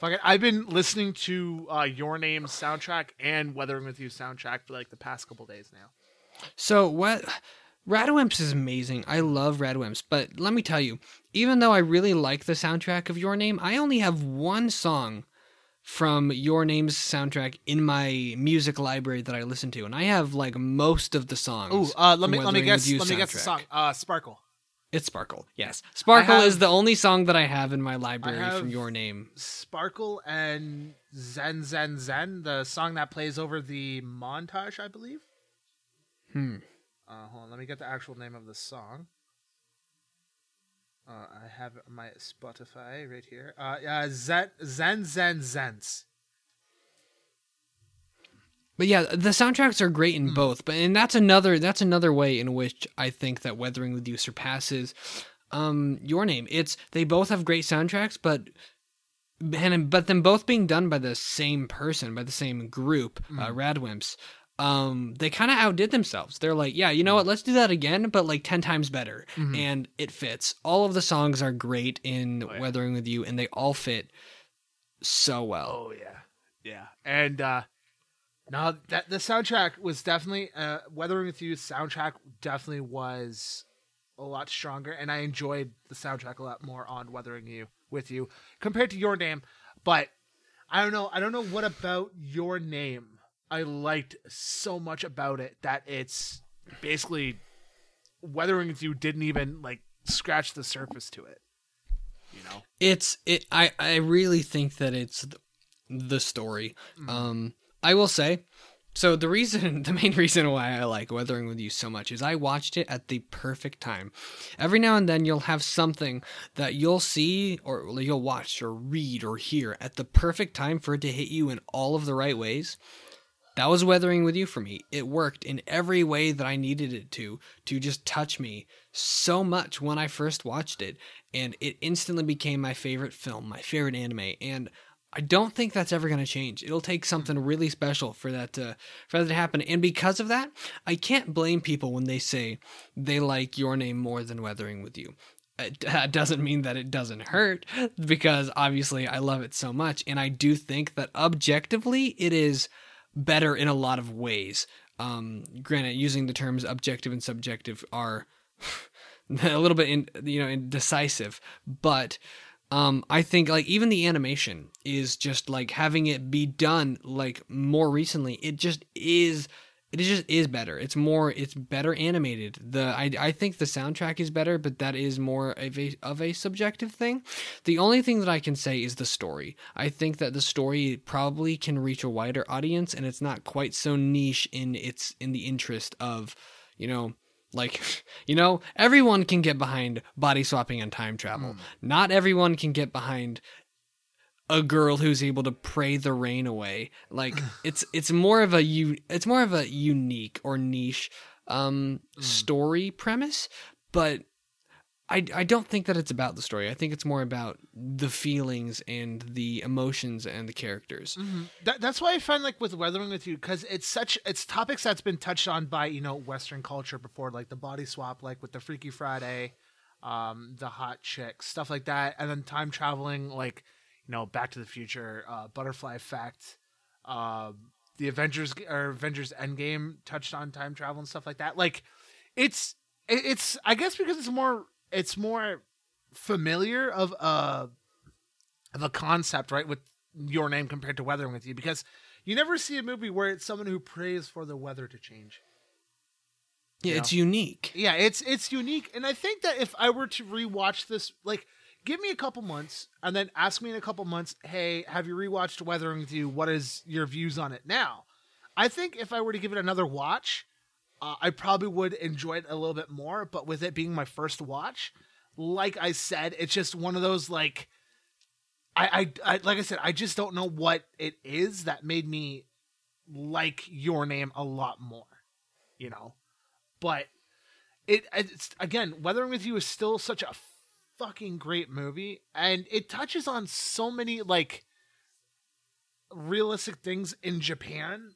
Speaker 2: Fucking, I've been listening to uh, Your Name's soundtrack and Weathering with You soundtrack for like the past couple days now.
Speaker 1: So what? Radwimps is amazing. I love Radwimps, but let me tell you, even though I really like the soundtrack of Your Name, I only have one song from Your Name's soundtrack in my music library that I listen to, and I have like most of the songs.
Speaker 2: Oh, uh, let me let me guess. Let me guess the song. Uh, Sparkle.
Speaker 1: It's Sparkle. Yes, Sparkle
Speaker 2: have-
Speaker 1: is the only song that I have in my library from Your Name.
Speaker 2: Sparkle and Zen Zen Zen, the song that plays over the montage, I believe.
Speaker 1: Hmm.
Speaker 2: Uh, hold on, let me get the actual name of the song. Uh, I have my Spotify right here. Uh, uh Zen Zen Zen Zens.
Speaker 1: But yeah, the soundtracks are great in both. But and that's another that's another way in which I think that Weathering with You surpasses um Your Name. It's they both have great soundtracks, but and but them both being done by the same person, by the same group, uh, Radwimps. Um, they kind of outdid themselves. They're like, yeah, you know what? Let's do that again, but like ten times better, and it fits. All of the songs are great in
Speaker 2: yeah.
Speaker 1: Weathering with You, and they all fit so well.
Speaker 2: Oh yeah, yeah. And uh, No, that the soundtrack was definitely uh, Weathering with You soundtrack definitely was a lot stronger, and I enjoyed the soundtrack a lot more on Weathering You with You compared to Your Name. But I don't know. I don't know what about Your Name I liked so much about it that it's basically Weathering with You didn't even like scratch the surface to it. You know.
Speaker 1: It's it. I I really think that it's th- the story. Um, I will say. So the reason, the main reason why I like Weathering with You so much is I watched it at the perfect time. Every now and then you'll have something that you'll see or you'll watch or read or hear at the perfect time for it to hit you in all of the right ways. That was Weathering with You for me. It worked in every way that I needed it to, to just touch me so much when I first watched it. And it instantly became my favorite film, my favorite anime. And I don't think that's ever going to change. It'll take something really special for that to for that to happen. And because of that, I can't blame people when they say they like Your Name more than Weathering with You. That doesn't mean that it doesn't hurt because obviously I love it so much and I do think that objectively it is better in a lot of ways. Um, granted, using the terms objective and subjective are a little bit in, you know indecisive, but um, I think like even the animation is just like having it be done like more recently. It just is. It just is better. It's more. It's better animated. The I, I think the soundtrack is better, but that is more of a of a subjective thing. The only thing that I can say is the story. I think that the story probably can reach a wider audience, and it's not quite so niche in its in the interest of you know like, you know, everyone can get behind body swapping and time travel. Not everyone can get behind a girl who's able to pray the rain away. Like, it's it's more of a u- it's more of a unique or niche um story premise, but I, I don't think that it's about the story. I think it's more about the feelings and the emotions and the characters.
Speaker 2: That, that's why I find like with Weathering with You because it's such it's topics that's been touched on by you know Western culture before, like the body swap, like with the Freaky Friday, um, the hot chick, stuff like that, and then time traveling, like you know Back to the Future, uh, Butterfly Effect, uh, the Avengers or Avengers Endgame touched on time travel and stuff like that. Like it's it's I guess because it's more it's more familiar of a of a concept, right? With your name compared to Weathering with You, because you never see a movie where it's someone who prays for the weather to change.
Speaker 1: Yeah, it's unique.
Speaker 2: Yeah, it's it's unique, and I think that if I were to rewatch this, like, give me a couple months, and then ask me in a couple months, hey, have you rewatched Weathering with You? What is your views on it now? I think if I were to give it another watch, uh, I probably would enjoy it a little bit more. But with it being my first watch, like I said, it's just one of those like, I, I, I like I said, I just don't know what it is that made me like your name a lot more, you know. But it it's again, Weathering with You is still such a fucking great movie, and it touches on so many like realistic things in Japan,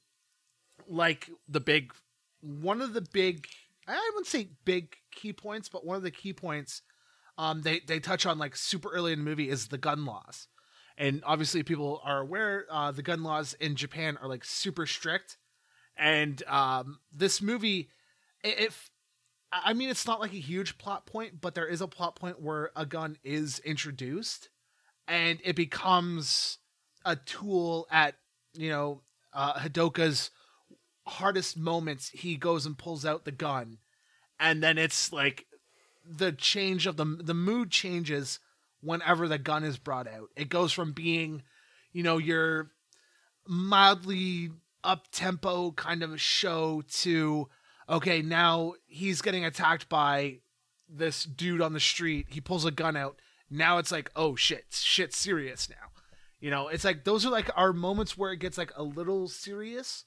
Speaker 2: like the big one of the big I wouldn't say big key points, but one of the key points um they they touch on like super early in the movie is the gun laws. And obviously people are aware uh the gun laws in Japan are like super strict. And um this movie it I mean it's not like a huge plot point, but there is a plot point where a gun is introduced and it becomes a tool at, you know, uh Hidoka's hardest moments he goes and pulls out the gun. And then it's like the change of the the mood changes whenever the gun is brought out. It goes from being you know your mildly up tempo kind of show to okay now he's getting attacked by this dude on the street. He pulls a gun out. Now it's like oh shit shit's serious now. You know it's like those are like our moments where it gets like a little serious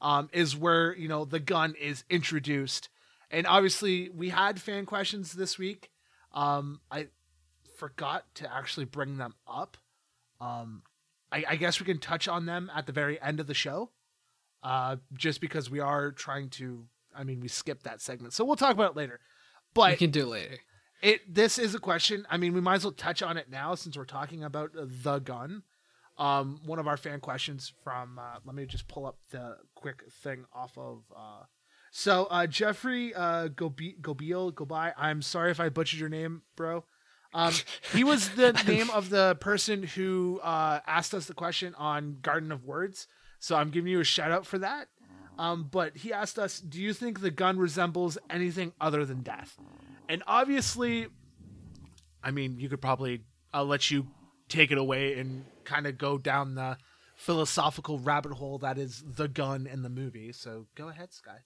Speaker 2: um, is where you know the gun is introduced, and obviously we had fan questions this week. Um, I forgot to actually bring them up. Um, I, I guess we can touch on them at the very end of the show, uh, just because we are trying to. I mean, we skipped that segment, so we'll talk about it later. But We
Speaker 1: can do it later.
Speaker 2: it this is a question. I mean, we might as well touch on it now since we're talking about the gun. Um, one of our fan questions from. Uh, let me just pull up the quick thing off of. Uh, so uh, Jeffrey uh, Gobi- Gobiel Gobai. I'm sorry if I butchered your name, bro. Um, he was the name of the person who uh, asked us the question on Garden of Words. So I'm giving you a shout out for that. Um, but he asked us, "Do you think the gun resembles anything other than death?" And obviously, I mean, you could probably I'll let you take it away and kind of go down the philosophical rabbit hole that is the gun in the movie. So go ahead, Sky.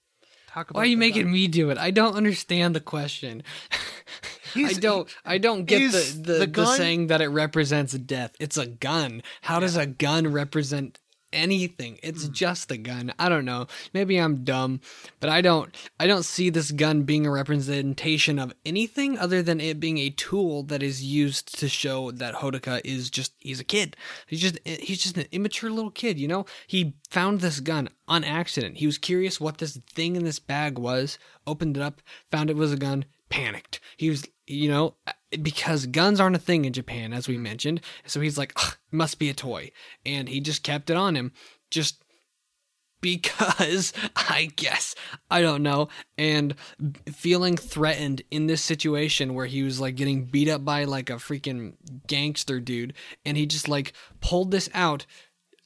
Speaker 2: Talk about
Speaker 1: Why are you making
Speaker 2: gun.
Speaker 1: me do it? I don't understand the question. I don't. I don't get the the,
Speaker 2: the
Speaker 1: the, saying that it represents death. It's a gun. How does a gun represent anything? It's
Speaker 2: Hmm.
Speaker 1: just a gun. I don't know. Maybe I'm dumb, but I don't. I don't see this gun being a representation of anything other than it being a tool that is used to show that Hodaka is just. He's a kid. He's just. He's just an immature little kid. You know. He found this gun on accident. He was curious what this thing in this bag was. Opened it up. Found it was a gun panicked. He was, you know, because guns aren't a thing in Japan, as we mm. mentioned. So he's like, must be a toy. And he just kept it on him just because, I guess. I don't know. And feeling threatened in this situation where he was like getting beat up by like a freaking gangster dude. And he just like pulled this out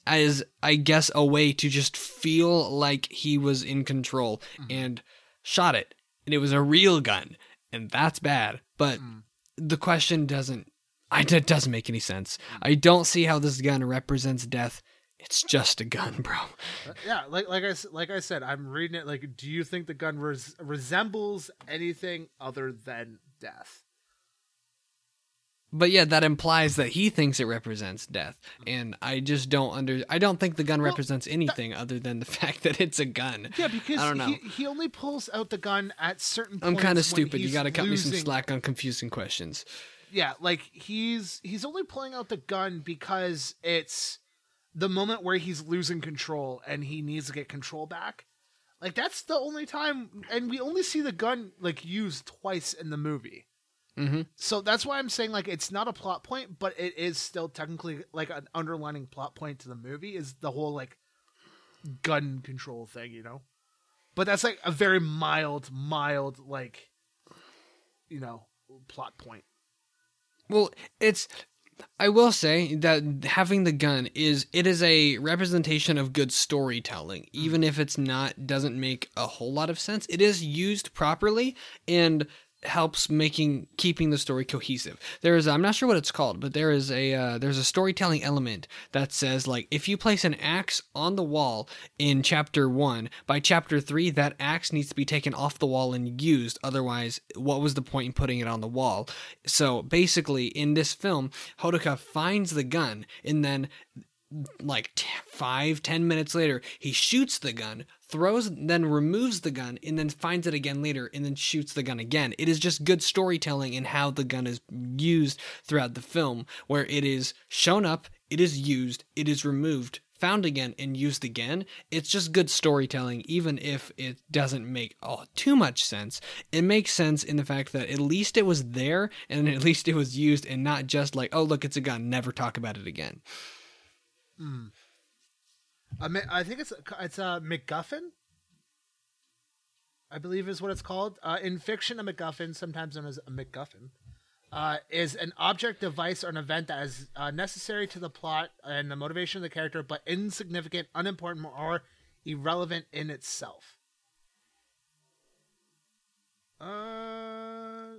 Speaker 1: as I guess a way to just feel like he was in control mm-hmm. and shot it. And it was a real gun. And that's bad. But hmm. the question doesn't I it doesn't make any sense. Hmm. I don't see how this gun represents death. It's just a gun, bro.
Speaker 2: Uh, yeah, like like I like I said, I'm reading it. Like, do you think the gun res- resembles anything other than death?
Speaker 1: But yeah, that implies that he thinks it represents death, and I just don't under. I don't think the gun
Speaker 2: Well,
Speaker 1: represents anything other than the fact that it's a gun.
Speaker 2: Yeah, because
Speaker 1: I don't know.
Speaker 2: He, he only pulls out the gun at certain.
Speaker 1: I'm kind of stupid. You got to cut me some slack on confusing questions.
Speaker 2: Yeah, like he's he's only pulling out the gun because it's the moment where he's losing control and he needs to get control back. Like that's the only time, and we only see the gun like used twice in the movie.
Speaker 1: Hmm
Speaker 2: So that's why I'm saying like it's not a plot point, but it is still technically like an underlining plot point to the movie is the whole like gun control thing, you know. But that's like a very mild, mild like you know plot point.
Speaker 1: Well, it's. I will say that having the gun is it is a representation of good storytelling, even if it's not doesn't make a whole lot of sense. It is used properly and helps making keeping the story cohesive. There is I'm not sure what it's called, but there is a uh, there's a storytelling element that says like if you place an axe on the wall in chapter 1, by chapter 3 that axe needs to be taken off the wall and used otherwise what was the point in putting it on the wall? So basically in this film Hodaka finds the gun and then like t- five ten minutes later he shoots the gun throws then removes the gun and then finds it again later and then shoots the gun again. It is just good storytelling in how the gun is used throughout the film where it is shown up it is used it is removed found again and used again. It's just good storytelling even if it doesn't make oh, too much sense. It makes sense in the fact that at least it was there and at least it was used and not just like oh look it's a gun never talk about it again
Speaker 2: I mean, I think it's it's a MacGuffin. I believe is what it's called. Uh, in fiction, a MacGuffin, sometimes known as a MacGuffin, uh, is an object, device, or an event that is uh, necessary to the plot and the motivation of the character, but insignificant, unimportant, or irrelevant in itself. Uh,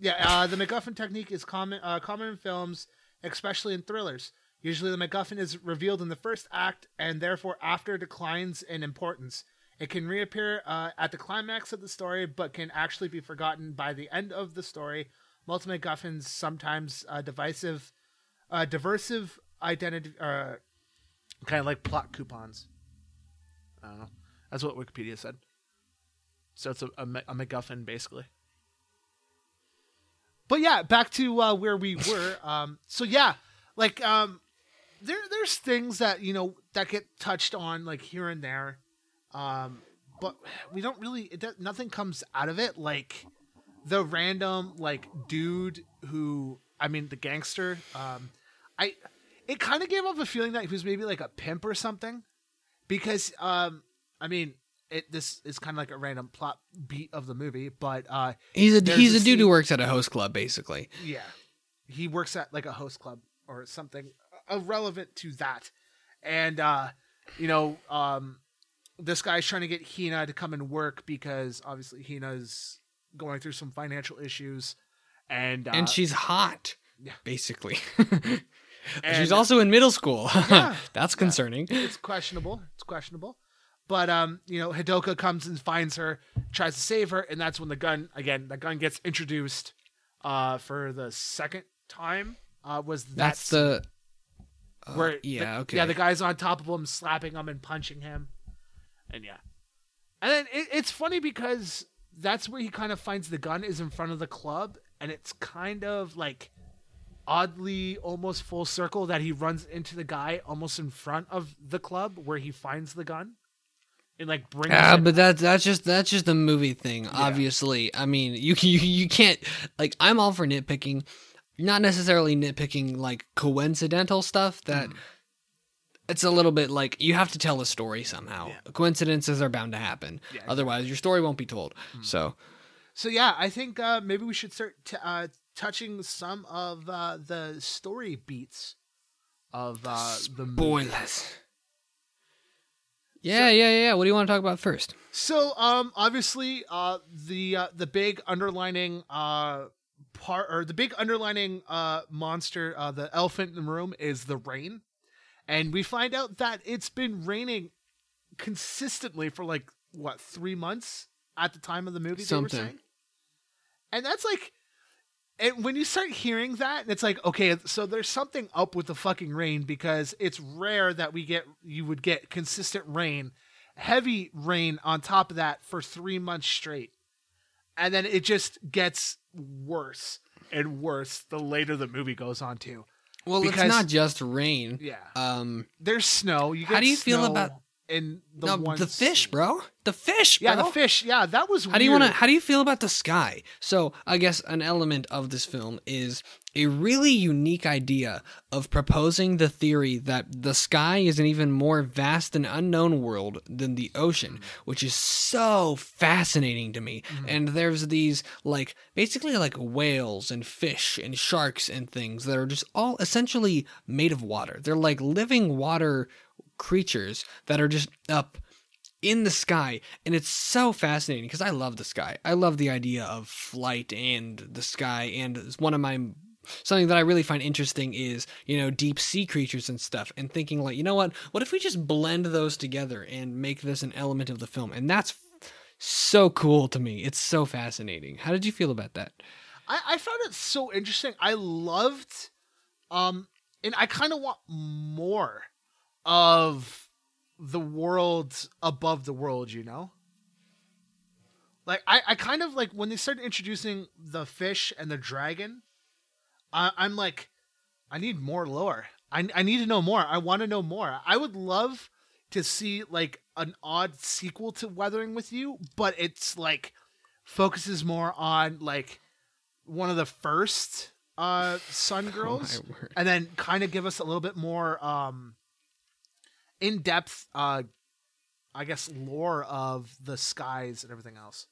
Speaker 2: yeah, uh, the MacGuffin technique is common uh, common in films, especially in thrillers. Usually, the MacGuffin is revealed in the first act, and therefore, after declines in importance. It can reappear uh, at the climax of the story, but can actually be forgotten by the end of the story. Multi MacGuffins sometimes uh, divisive, uh, diversive identity, uh, kind of like plot coupons. I don't know. That's what Wikipedia said. So it's a, a, a MacGuffin, basically. But yeah, back to uh, where we were. Um, so yeah, like um, there there's things that you know that get touched on like here and there, um, but we don't really. It does, nothing comes out of it. Like the random like dude who I mean the gangster. Um, I it kind of gave off a feeling that he was maybe like a pimp or something, because um, I mean, it this is kind of like a random plot beat of the movie, but uh,
Speaker 1: He's a he's
Speaker 2: a
Speaker 1: a dude who works at a host club, basically.
Speaker 2: yeah, he works at like a host club or something irrelevant to that, and uh, you know, um, this guy's trying to get Hina to come and work because obviously Hina's going through some financial issues, and uh,
Speaker 1: and she's hot,
Speaker 2: yeah.
Speaker 1: basically.
Speaker 2: And-
Speaker 1: she's also in middle school.
Speaker 2: Yeah.
Speaker 1: That's concerning.
Speaker 2: it's questionable. It's questionable. But um, you know, Hidoka comes and finds her, tries to save her, and that's when the gun again, the gun gets introduced uh for the second time. Uh was that
Speaker 1: That's
Speaker 2: scene
Speaker 1: the. Uh,
Speaker 2: where
Speaker 1: yeah.
Speaker 2: the-
Speaker 1: okay.
Speaker 2: Yeah, the guy's on top of him, slapping him and punching him. And yeah. And then it, it's funny because that's where he kind of finds the gun is in front of the club, and it's kind of like oddly almost full circle that he runs into the guy almost in front of the club where he finds the gun and like bring.
Speaker 1: Ah,
Speaker 2: it
Speaker 1: but that that's just that's just a movie thing. Obviously, I mean, you you you can't like. I'm all for nitpicking, not necessarily nitpicking like coincidental stuff. That
Speaker 2: Mm.
Speaker 1: it's a little bit like you have to tell a story somehow. Coincidences are bound to happen.
Speaker 2: Yeah, Mm.
Speaker 1: Otherwise, your story won't be told. So
Speaker 2: So yeah, I think uh, maybe we should start t- uh, touching some of uh, the story beats of uh, the
Speaker 1: spoilers. Yeah, yeah, yeah. What do you want to talk about first?
Speaker 2: So, um, obviously, uh, the uh, the big underlining uh part or the big underlining uh monster, uh, the elephant in the room is the rain, and we find out that it's been raining consistently for like what three months at the time of the movie. They
Speaker 1: Something.
Speaker 2: were saying, and that's like. And when you start hearing that, and it's like, okay, so there's something up with the fucking rain because it's rare that we get you would get consistent rain heavy rain on top of that for three months straight. And then it just gets worse and worse the later the movie goes on to.
Speaker 1: Well,
Speaker 2: Because-
Speaker 1: it's not just rain.
Speaker 2: Yeah.
Speaker 1: Um,
Speaker 2: There's snow. You get
Speaker 1: How do you feel about-
Speaker 2: in the
Speaker 1: no,
Speaker 2: one
Speaker 1: the fish,
Speaker 2: scene.
Speaker 1: bro. The fish, bro.
Speaker 2: Yeah, the fish. Yeah, that was
Speaker 1: How do you want to?
Speaker 2: weird.
Speaker 1: How do you feel about the sky? So, I guess an element of this film is a really unique idea of proposing the theory that the sky is an even more vast and unknown world than the ocean, mm-hmm. which is so fascinating to me. Mm-hmm. And there's these like basically like whales and fish and sharks and things that are just all essentially made of water. They're like living water creatures that are just up in the sky. And it's so fascinating because i love the sky. I love the idea of flight and the sky. And it's one of my something that i really find interesting is you know deep sea creatures and stuff and thinking like you know what? What if we just blend those together and make this an element of the film? And that's so cool to me. It's so fascinating. How did you feel about that?
Speaker 2: I, I found it so interesting. I loved, um, and I kind of want more of the world above the world. You know, like I, I kind of like when they started introducing the fish and the dragon. I, I'm like, I need more lore. I, I need to know more. I want to know more. I would love to see like an odd sequel to Weathering with You, but it's like focuses more on like one of the first uh Sun Girls,
Speaker 1: my word.
Speaker 2: and then kind of give us a little bit more um in depth uh I guess lore of the skies and everything else.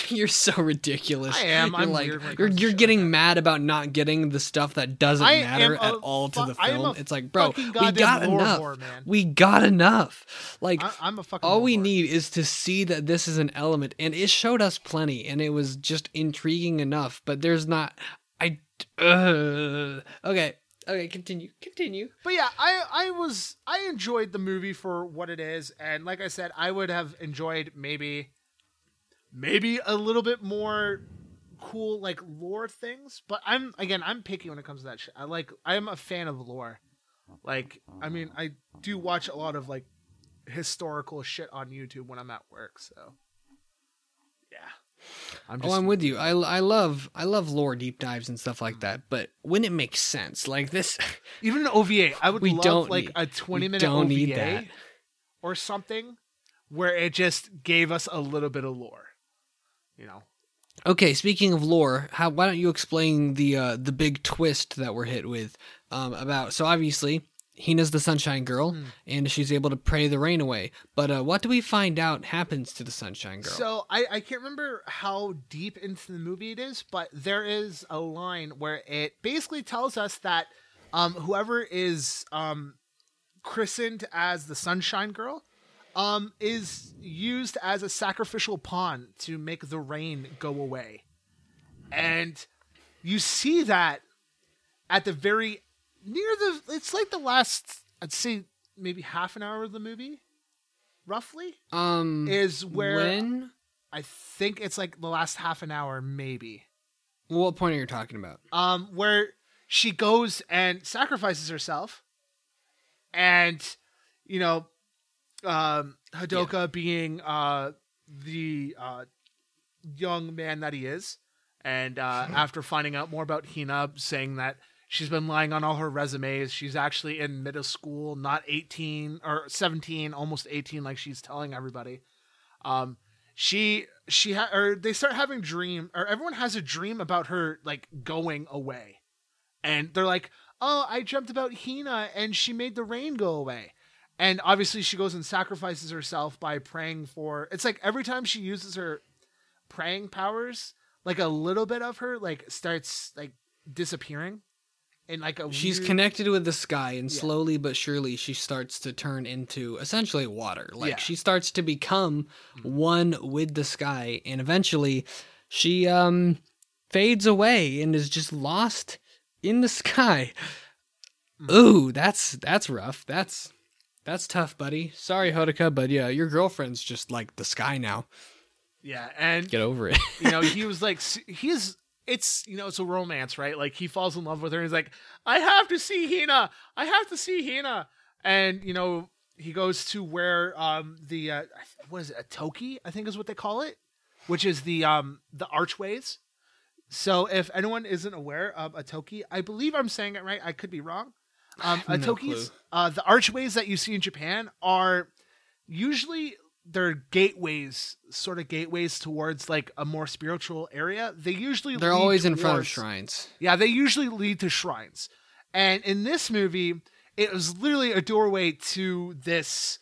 Speaker 1: you're so ridiculous.
Speaker 2: I am.
Speaker 1: you're
Speaker 2: I'm
Speaker 1: like you're, you're getting mad about not getting the stuff that doesn't
Speaker 2: I
Speaker 1: matter at all to
Speaker 2: fu-
Speaker 1: the film. it's like bro we got enough.
Speaker 2: whore,
Speaker 1: we got enough. Like
Speaker 2: I, I'm a fucking
Speaker 1: all we
Speaker 2: whore.
Speaker 1: need is to see that this is an element and it showed us plenty and it was just intriguing enough but there's not i uh, okay okay continue continue
Speaker 2: But yeah, I I was I enjoyed the movie for what it is, and like I said, I would have enjoyed maybe maybe a little bit more cool like lore things. But I'm again I'm picky when it comes to that shit. I like I'm a fan of lore. Like I mean I do watch a lot of like historical shit on YouTube when I'm at work. So I'm
Speaker 1: oh i'm with you I, I love i love lore deep dives and stuff like that but when it makes sense like this
Speaker 2: even an OVA. I would
Speaker 1: We
Speaker 2: love
Speaker 1: don't
Speaker 2: like
Speaker 1: need-
Speaker 2: a 20 minute OVA or something where it just gave us a little bit of lore. You know.
Speaker 1: Okay, speaking of lore, how why don't you explain the uh, the big twist that we're hit with um, about. So obviously, Hina's the Sunshine Girl,
Speaker 2: Hmm.
Speaker 1: and she's able to pray the rain away. But uh, what do we find out happens to the Sunshine Girl?
Speaker 2: So I, I can't remember how deep into the movie it is, but there is a line where it basically tells us that um, whoever is um, christened as the Sunshine Girl um, is used as a sacrificial pawn to make the rain go away. And you see that at the very near the it's like the last I'd say maybe half an hour of the movie, roughly
Speaker 1: um,
Speaker 2: is where
Speaker 1: when?
Speaker 2: I think it's like the last half an hour, maybe.
Speaker 1: What point are you talking about?
Speaker 2: Um, where she goes and sacrifices herself, and you know, um, Hadoka being uh the uh young man that he is, and uh, after finding out more about Hina, saying that she's been lying on all her resumes, she's actually in middle school, not eighteen or seventeen, almost eighteen, like she's telling everybody. Um, she she ha- or they start having dream or everyone has a dream about her like going away. And they're like oh i dreamt about hina and she made the rain go away. And obviously she goes and sacrifices herself by praying for it's like every time she uses her praying powers like a little bit of her like starts like disappearing in like a
Speaker 1: She's
Speaker 2: weird-
Speaker 1: connected with the sky, and
Speaker 2: Yeah.
Speaker 1: slowly but surely she starts to turn into essentially water. Like
Speaker 2: Yeah.
Speaker 1: she starts to become one with the sky, and eventually she um fades away and is just lost in the sky.
Speaker 2: Hmm.
Speaker 1: Ooh, that's that's rough. That's that's tough, buddy. Sorry, Hodaka, but yeah, your girlfriend's just like the sky now.
Speaker 2: yeah and
Speaker 1: Get over it.
Speaker 2: you know he was like he's it's you know it's a romance right? Like he falls in love with her and he's like i have to see hina! I have to see hina! And you know he goes to where um the uh what is it a toki i think is what they call it which is the um the archways. So if anyone isn't aware of a toki i believe i'm saying it right i could be wrong. Um a
Speaker 1: No
Speaker 2: toki's
Speaker 1: clue.
Speaker 2: uh the archways that you see in japan are usually they're gateways sort of gateways towards like a more spiritual area they usually
Speaker 1: They're
Speaker 2: lead
Speaker 1: always in front of shrines.
Speaker 2: yeah they usually lead to shrines. And in this movie it was literally a doorway to this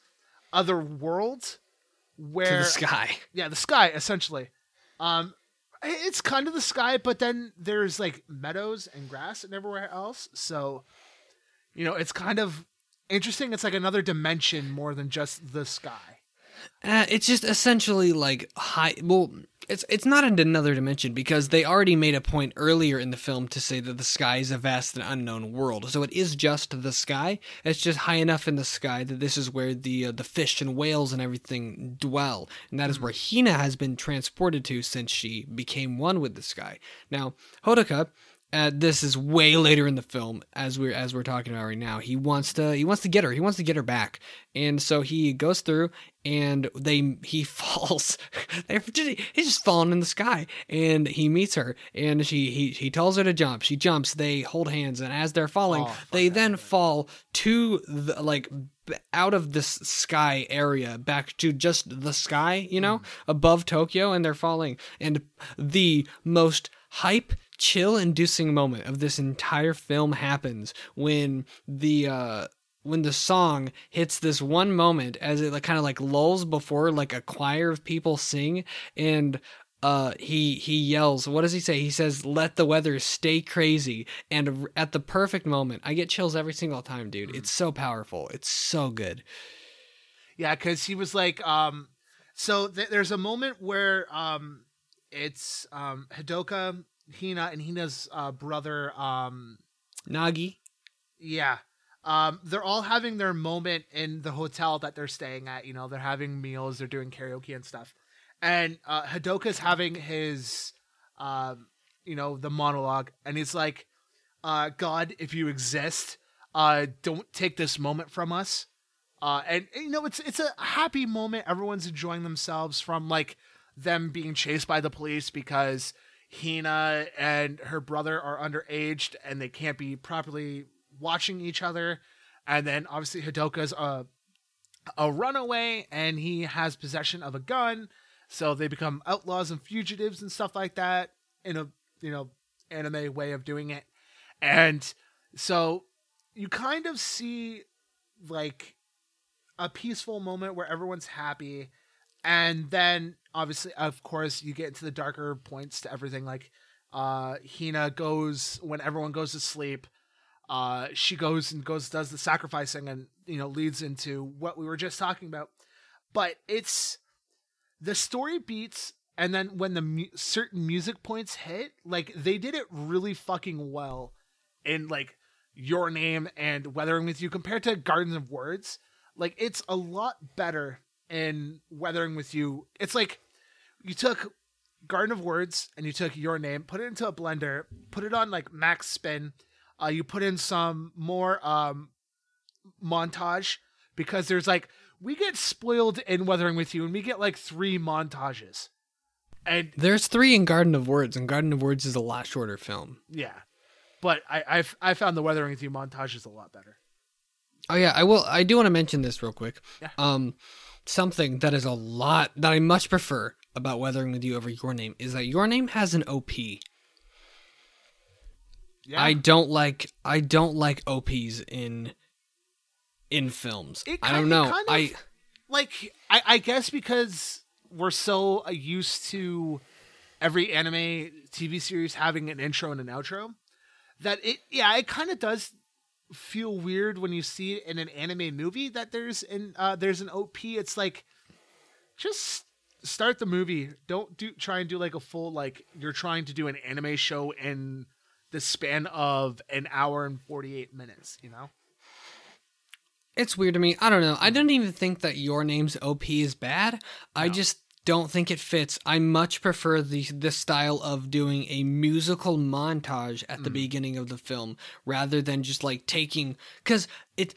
Speaker 2: other world where
Speaker 1: To the sky.
Speaker 2: yeah the sky essentially. Um it's kind of the sky but then there's like meadows and grass and everywhere else. So you know it's kind of interesting. It's like another dimension more than just the sky
Speaker 1: Uh, it's just essentially like high. Well, it's it's not in another dimension because they already made a point earlier in the film to say that the sky is a vast and unknown world. So it is just the sky. It's just high enough in the sky that this is where the uh, the fish and whales and everything dwell, and that is where Hina has been transported to since she became one with the sky. Now, Hodaka. Uh, this is way later in the film, as we're as we're talking about right now. He wants to he wants to get her. He wants to get her back, and so he goes through and they he falls. He's just falling in the sky, and he meets her, and she he he tells her to jump. She jumps. They hold hands, and as they're falling,
Speaker 2: Oh,
Speaker 1: they then
Speaker 2: movie.
Speaker 1: fall to the like out of this sky area back to just the sky, you know, above Tokyo, and they're falling. And the most hype chill inducing moment of this entire film happens when the uh when the song hits this one moment as it like kind of like lulls before like a choir of people sing and uh he he yells what does he say? He says let the weather stay crazy. And at the perfect moment i get chills every single time dude. It's so powerful. It's so good.
Speaker 2: Yeah, because he was like, um, so th- there's a moment where um, it's um, Hidoka, Hina, and Hina's uh, brother. Um,
Speaker 1: nagi
Speaker 2: yeah, um, they're all having their moment in the hotel that they're staying at. You know, they're having meals, they're doing karaoke and stuff, and uh, Hidoka's having his, um, you know, the monologue, and he's like, uh, "God, if you exist, uh, don't take this moment from us." Uh, and, and, you know it's it's a happy moment. Everyone's enjoying themselves from like them being chased by the police because Hina and her brother are underaged and they can't be properly watching each other. And then obviously Hidoka's a a runaway and he has possession of a gun, so they become outlaws and fugitives and stuff like that in a you know anime way of doing it. And so you kind of see like a peaceful moment where everyone's happy and then obviously of course you get into the darker points to everything like uh hina goes when everyone goes to sleep uh she goes and goes does the sacrificing and you know leads into what we were just talking about. But it's the story beats and then when the mu- certain music points hit like they did it really fucking well in like your name and weathering with you compared to gardens of words. Like it's a lot better in weathering with you it's like you took garden of words and you took your name put it into a blender put it on like max spin uh, you put in some more um montage because there's like we get spoiled in weathering with you and we get like three montages and
Speaker 1: There's three in Garden of Words, and Garden of Words is a lot shorter film.
Speaker 2: yeah but i I've, i found the weathering with you montages a lot better
Speaker 1: Oh yeah, I will. I do want to mention this real quick.
Speaker 2: Yeah.
Speaker 1: Um, something that is a lot that I much prefer about Weathering with You over Your Name is that Your Name has an OP.
Speaker 2: yeah
Speaker 1: I don't like. I don't like OPs in in films.
Speaker 2: It
Speaker 1: I don't know.
Speaker 2: kind of-
Speaker 1: I
Speaker 2: like I, I guess because we're so used to every anime TV series having an intro and an outro that it yeah it kind of does feel weird when you see it in an anime movie that there's an uh, there's an OP. It's like just start the movie. Don't do try and do like a full like you're trying to do an anime show in the span of an hour and 48 minutes, you know?
Speaker 1: it's weird to me. I don't know. I don't even think that Your Name's OP is bad. I just don't think it fits. I much prefer the this style of doing a musical montage at the
Speaker 2: Mm.
Speaker 1: beginning of the film rather than just like taking cuz it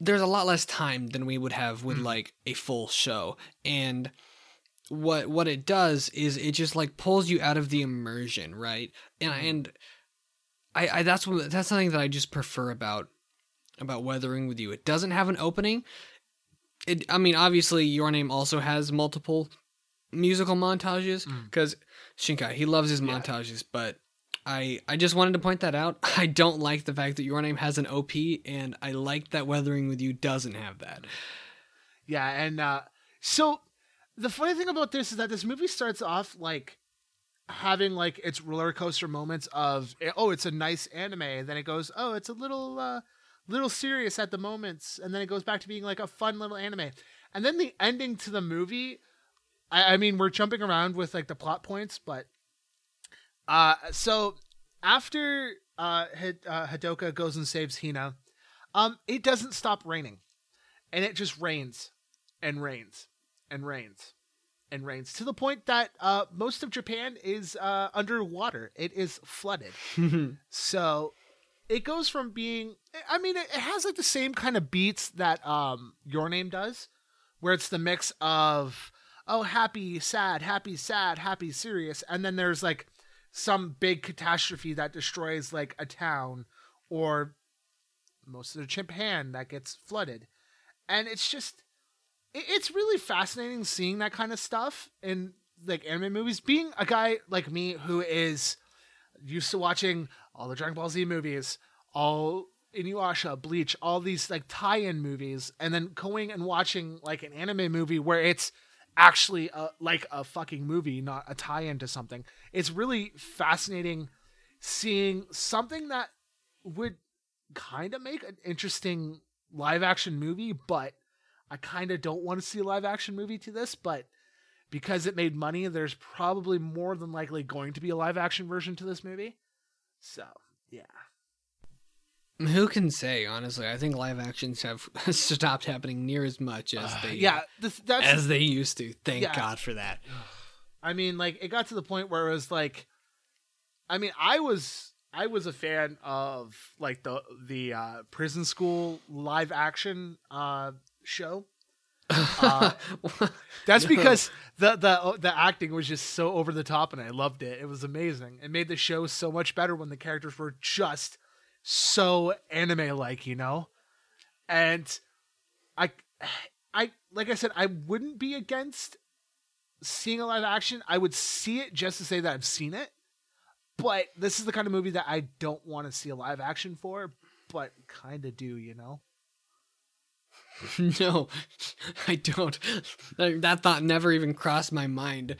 Speaker 1: there's a lot less time than we would have with
Speaker 2: Mm.
Speaker 1: like a full show and what what it does is it just like pulls you out of the immersion, right? And
Speaker 2: Mm.
Speaker 1: and I, I that's what that's something that I just prefer about about weathering with you. It doesn't have an opening. It I mean obviously your name also has multiple musical montages
Speaker 2: Mm.
Speaker 1: because Shinkai he loves his
Speaker 2: Yeah.
Speaker 1: montages, but I I just wanted to point that out. I don't like the fact that your name has an OP, and I like that weathering with you doesn't have that.
Speaker 2: Yeah, and uh so the funny thing about this is that this movie starts off like having like its roller coaster moments of oh it's a nice anime and then it goes oh it's a little uh little serious at the moments and then it goes back to being like a fun little anime and then the ending to the movie i, I mean we're jumping around with like the plot points but uh so after uh, uh Hidoka goes and saves Hina um it doesn't stop raining and it just rains and rains and rains and rains to the point that uh, most of Japan is uh, underwater. It is flooded. So it goes from being, I mean, it, it has like the same kind of beats that um, Your Name does, where it's the mix of, oh, happy, sad, happy, sad, happy, serious. And then there's like some big catastrophe that destroys like a town or most of the Japan that gets flooded. And it's just, it- it's really fascinating seeing that kind of stuff in like anime movies. Being a guy like me who is used to watching all the Dragon Ball Z movies, all Inuyasha, Bleach, all these like tie-in movies, and then going and watching like an anime movie where it's actually a, like a fucking movie, not a tie-in to something. It's really fascinating seeing something that would kind of make an interesting live action movie, but I kind of don't want to see a live action movie to this, but because it made money, there's probably more than likely going to be a live action version to this movie. So, yeah.
Speaker 1: Who can say? Honestly, I think live actions have stopped happening near as much as they
Speaker 2: yeah, this, that's
Speaker 1: as they used to. Thank
Speaker 2: Yeah.
Speaker 1: God for that.
Speaker 2: I mean, like it got to the point where it was like, I mean, I was I was a fan of like the the uh, prison school live action uh, show. Uh, That's because the the the acting was just so over the top, and I loved it. It was amazing. It made the show so much better when the characters were just so anime like, you know. And I, I like I said, I wouldn't be against seeing a live action. I would see it just to say that I've seen it. But this is the kind of movie that I don't want to see a live action for but kind of do, you know?
Speaker 1: no, I don't. That that thought never even crossed my mind.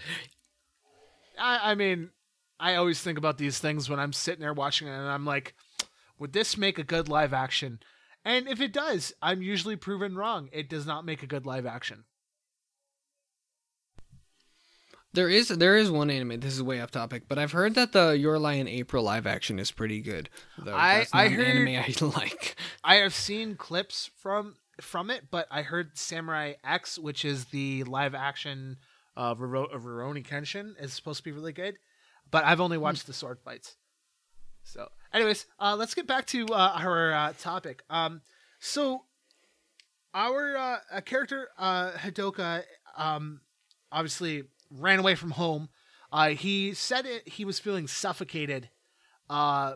Speaker 2: I, I mean, I always think about these things when I'm sitting there watching it, and I'm like, would this make a good live action? And if it does, I'm usually proven wrong. It does not make a good live action.
Speaker 1: There is there is one anime. This is way off topic, but I've heard that the Your Lie in April live action is pretty good. Though
Speaker 2: I- I
Speaker 1: an
Speaker 2: heard-
Speaker 1: anime I like.
Speaker 2: I have seen clips from from it, but I heard Samurai X, which is the live action uh, of Rurouni Kenshin, is supposed to be really good. But I've only watched the sword fights. So, anyways, uh, let's get back to uh, our uh, topic. Um, so, our uh, character uh, Hodaka, um, obviously ran away from home. Uh, he said it. He was feeling suffocated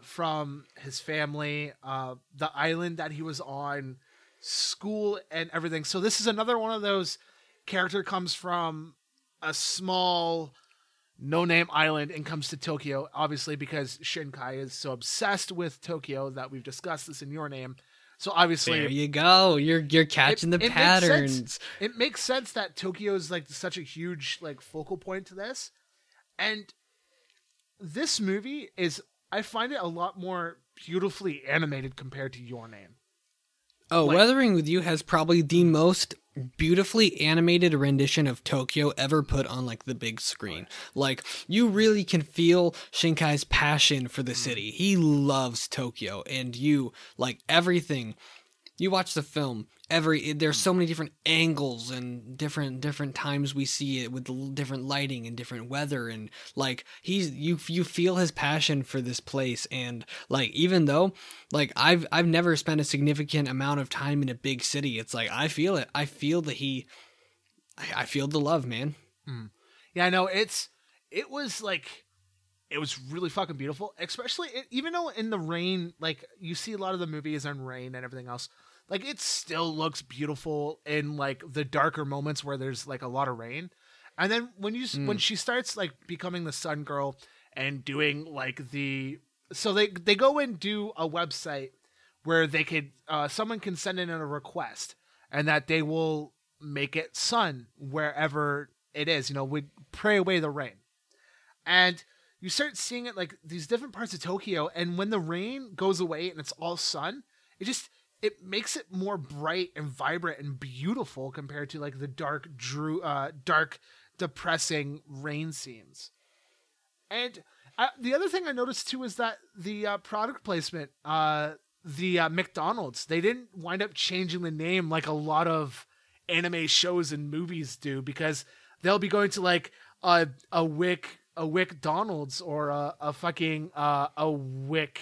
Speaker 2: from his family, the island that he was on, school, and everything. So this is another one of those character comes from a small, no-name island and comes to Tokyo. Obviously, because Shinkai is so obsessed with Tokyo that we've discussed this in your name. So obviously,
Speaker 1: There you go. You're you're catching
Speaker 2: it-
Speaker 1: the
Speaker 2: it makes
Speaker 1: patterns.
Speaker 2: it makes sense that Tokyo is like such a huge like focal point to this, and this movie is I find it a lot more beautifully animated compared to Your Name.
Speaker 1: Oh,
Speaker 2: Like-
Speaker 1: Weathering with You has probably the most beautifully animated rendition of Tokyo ever put on like the big screen. Like you really can feel Shinkai's passion for the mm. city. He loves Tokyo and you like everything. You watch the film, every there's so many different angles and different different times we see it with different lighting and different weather and like he's you you feel his passion for this place and like even though like I've I've never spent a significant amount of time in a big city. It's like I feel it. I feel that he I, I feel the love man. Mm.
Speaker 2: Yeah, I know. It's it was like it was really fucking beautiful, especially it, even though in the rain, like you see a lot of the movies in rain and everything else. Like it still looks beautiful in like the darker moments where there's like a lot of rain. And then when you s when she starts like becoming the sun girl and doing like the so they they go and do a website where they could uh someone can send in a request and that they will make it sun wherever it is, you know, would pray away the rain. And you start seeing it like these different parts of Tokyo, and when the rain goes away and it's all sun, it just it makes it more bright and vibrant and beautiful compared to like the dark, drew, uh, dark, depressing rain scenes. And uh, the other thing I noticed too is that the uh, product placement, uh, the uh, McDonald's, they didn't wind up changing the name like a lot of anime shows and movies do because they'll be going to like a a Wick a Wick Donald's or a, a fucking uh, a Wick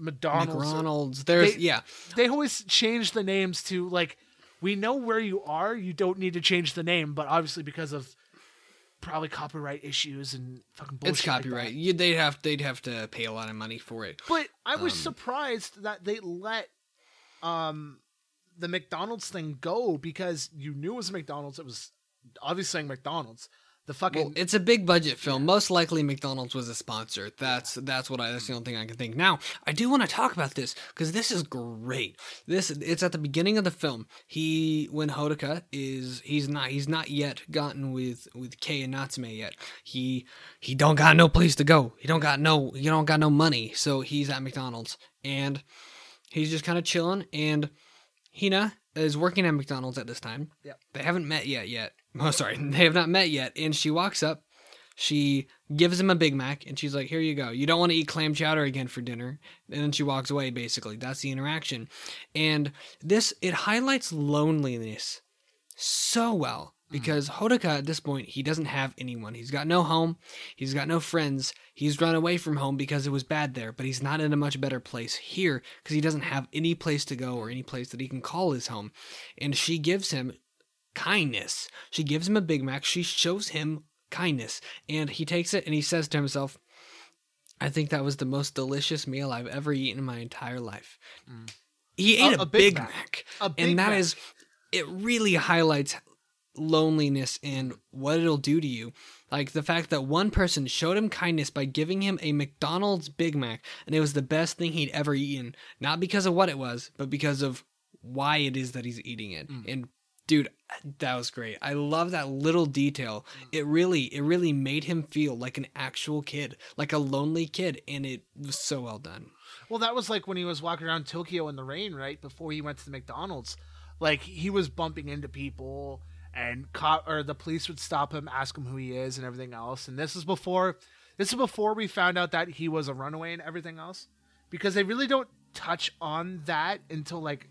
Speaker 2: McDonald's.
Speaker 1: McDonald's there's
Speaker 2: They-
Speaker 1: yeah
Speaker 2: They always change the names to like we know where you are. You don't need to change the name, but obviously because of probably copyright issues and fucking bullshit.
Speaker 1: it's
Speaker 2: like
Speaker 1: copyright you, they'd have they'd have to pay a lot of money for it
Speaker 2: But I was
Speaker 1: Um,
Speaker 2: surprised that they let um the McDonald's thing go because you knew it was McDonald's. It was obviously saying McDonald's. The fucking
Speaker 1: Well, it's a big budget film. Most likely, McDonald's was a sponsor. That's that's what I. That's the only thing I can think. Now, I do want to talk about this because this is great. This it's at the beginning of the film. He when Hodaka is he's not he's not yet gotten with with Kei and Natsume yet. He he don't got no place to go. He don't got no he don't got no money. So he's at McDonald's and he's just kind of chilling. And Hina is working at McDonald's at this time.
Speaker 2: Yep.
Speaker 1: They haven't met yet yet. Oh, sorry. They have not met yet. And she walks up. She gives him a Big Mac and she's like, Here you go. You don't want to eat clam chowder again for dinner. And then she walks away, basically. That's the interaction. And this, it highlights loneliness so well hmm. because Hodaka at this point, he doesn't have anyone. He's got no home. He's got no friends. He's run away from home because it was bad there, but he's not in a much better place here because he doesn't have any place to go or any place that he can call his home. And she gives him kindness. She gives him a Big Mac. She shows him kindness. And he takes it and he says to himself, I think that was the most delicious meal I've ever eaten in my entire life. He ate
Speaker 2: Mm. A-
Speaker 1: a,
Speaker 2: a Big
Speaker 1: Big,
Speaker 2: Mac.
Speaker 1: Mac.
Speaker 2: A Big
Speaker 1: and that
Speaker 2: Mac.
Speaker 1: is, it really highlights loneliness and what it'll do to you. Like the fact that one person showed him kindness by giving him a McDonald's Big Mac, and it was the best thing he'd ever eaten, not because of what it was, but because of why it is that he's eating it.
Speaker 2: Mm.
Speaker 1: And dude, that was great. I love that little detail. It really, it really made him feel like an actual kid, like a lonely kid, and it was so well done.
Speaker 2: Well, that was like when he was walking around Tokyo in the rain, right before he went to the McDonald's. Like he was bumping into people, and cop or the police would stop him, ask him who he is, and everything else. And this is before, this is before we found out that he was a runaway and everything else, because they really don't touch on that until like,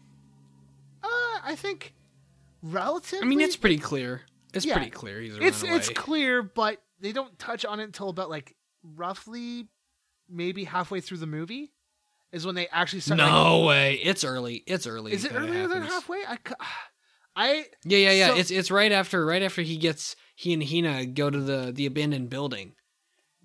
Speaker 2: uh, I think, relatively.
Speaker 1: I mean, it's pretty clear. It's
Speaker 2: Yeah.
Speaker 1: pretty clear he's a
Speaker 2: it's
Speaker 1: runaway.
Speaker 2: it's clear, but they don't touch on it until about like roughly, maybe halfway through the movie, is when they actually start. like,
Speaker 1: no way. It's early. It's early.
Speaker 2: Is it earlier than halfway? I.
Speaker 1: Yeah, yeah, yeah.
Speaker 2: So-
Speaker 1: it's it's right after right after he gets he and Hina go to the the abandoned building.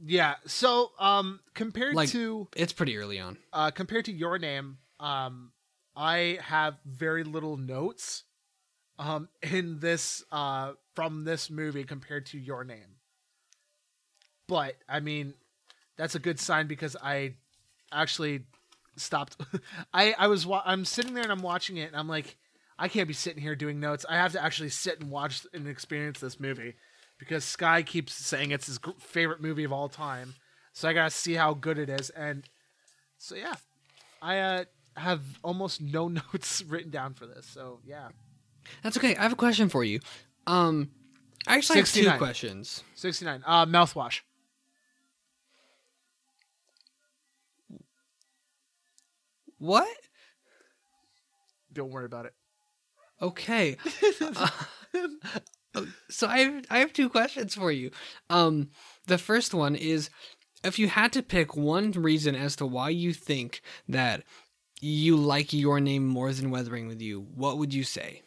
Speaker 2: yeah. So um, compared
Speaker 1: Like-
Speaker 2: to
Speaker 1: It's pretty early on.
Speaker 2: uh, compared to your name, um, I have very little notes, um, in this uh from this movie compared to your name. But I mean, that's a good sign because I actually stopped. I I was wa- I'm sitting there and I'm watching it and I'm like, I can't be sitting here doing notes. I have to actually sit and watch and experience this movie because Sky keeps saying it's his favorite movie of all time. So I gotta see how good it is. And so yeah, I uh, have almost no notes written down for this. So yeah,
Speaker 1: That's okay. I have a question for you. Um, I actually have two questions.
Speaker 2: sixty nine. Uh, mouthwash.
Speaker 1: What?
Speaker 2: Don't worry about it.
Speaker 1: Okay. Uh, so I have, I have two questions for you. Um, the first one is if you had to pick one reason as to why you think that you like your name more than Weathering with You, what would you say?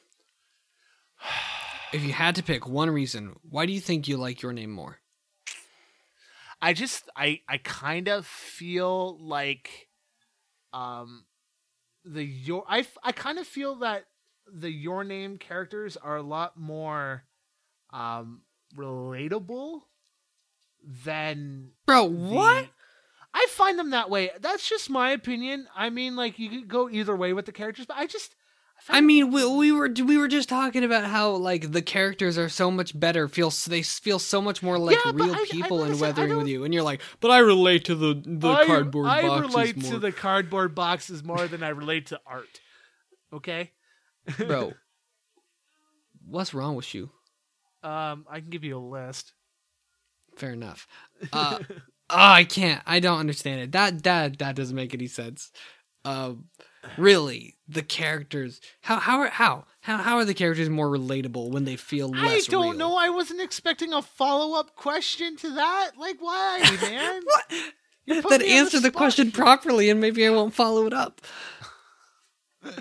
Speaker 1: If you had to pick one reason, why do you think you like your name more?
Speaker 2: I just I I kind of feel like um the your I I kind of feel that the your name characters are a lot more um relatable than
Speaker 1: Bro,
Speaker 2: the-
Speaker 1: what?
Speaker 2: I find them that way. That's just my opinion. I mean like you could go either way with the characters, but I just
Speaker 1: I mean, we, we were we were just talking about how like the characters are so much better. Feel they feel so much more like
Speaker 2: Yeah,
Speaker 1: real
Speaker 2: I- I-
Speaker 1: people
Speaker 2: like I
Speaker 1: in Weathering with You, and you're like, but I relate to the the
Speaker 2: I,
Speaker 1: cardboard
Speaker 2: I
Speaker 1: boxes
Speaker 2: relate
Speaker 1: more,
Speaker 2: to the cardboard boxes more than I relate to art. Okay?
Speaker 1: bro. What's wrong with you?
Speaker 2: Um I can give you a list.
Speaker 1: Fair enough. Uh, oh, I can't. I don't understand it. That that that doesn't make any sense. Um, really, the characters. How how are how how how are the characters more relatable when they feel less I
Speaker 2: don't
Speaker 1: real?
Speaker 2: know. I wasn't expecting a follow up question to that. Like, why, man?
Speaker 1: What? Then answer the
Speaker 2: spot
Speaker 1: question properly, and maybe I won't follow it up.
Speaker 2: I,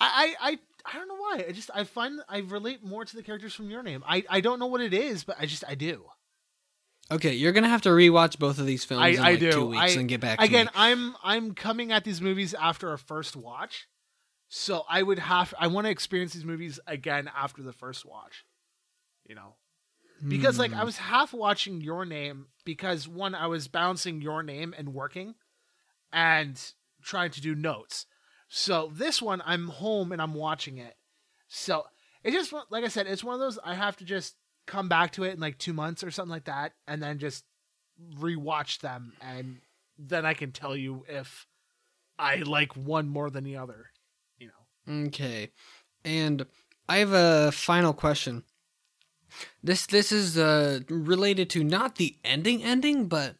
Speaker 2: I, I, I don't know why. I just I find I relate more to the characters from your name. I, I don't know what it is, but I just I do.
Speaker 1: Okay, you're gonna have to rewatch both of these films
Speaker 2: I,
Speaker 1: in
Speaker 2: I
Speaker 1: like
Speaker 2: do.
Speaker 1: two weeks
Speaker 2: I,
Speaker 1: and get back to
Speaker 2: again. I'm I'm coming at these movies after a first watch, so I would have I want to experience these movies again after the first watch. You know, because like I
Speaker 1: Hmm.
Speaker 2: was half watching Your Name because one I was balancing Your Name and working, and trying to do notes. So this one I'm home and I'm watching it. So it just like I said, it's one of those I have to just come back to it in like two months or something like that, and then just rewatch them, and then I can tell you if I like one more than the other. You know.
Speaker 1: Okay. And I have a final question. This this is uh related to not the ending ending, but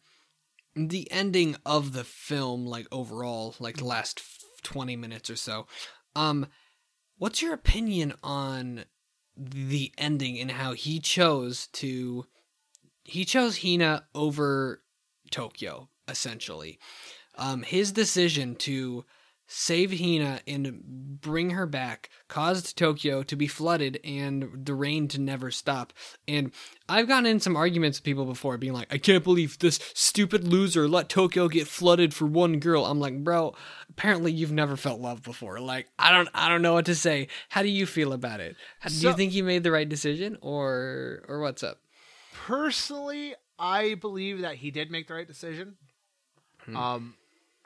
Speaker 1: the ending of the film like overall, like the last 20 minutes or so. Um what's your opinion on the ending and how he chose to he chose Hina over Tokyo essentially. Um his decision to save Hina and bring her back caused Tokyo to be flooded and the rain to never stop. And I've gotten in some arguments with people before being like, I can't believe this stupid loser let Tokyo get flooded for one girl. I'm like, bro, apparently you've never felt love before. Like, I don't I don't know what to say. How do you feel about it? How, do
Speaker 2: So-
Speaker 1: you think you made the right decision or or what's up?
Speaker 2: Personally, I believe that he did make the right decision.
Speaker 1: Hmm.
Speaker 2: Um,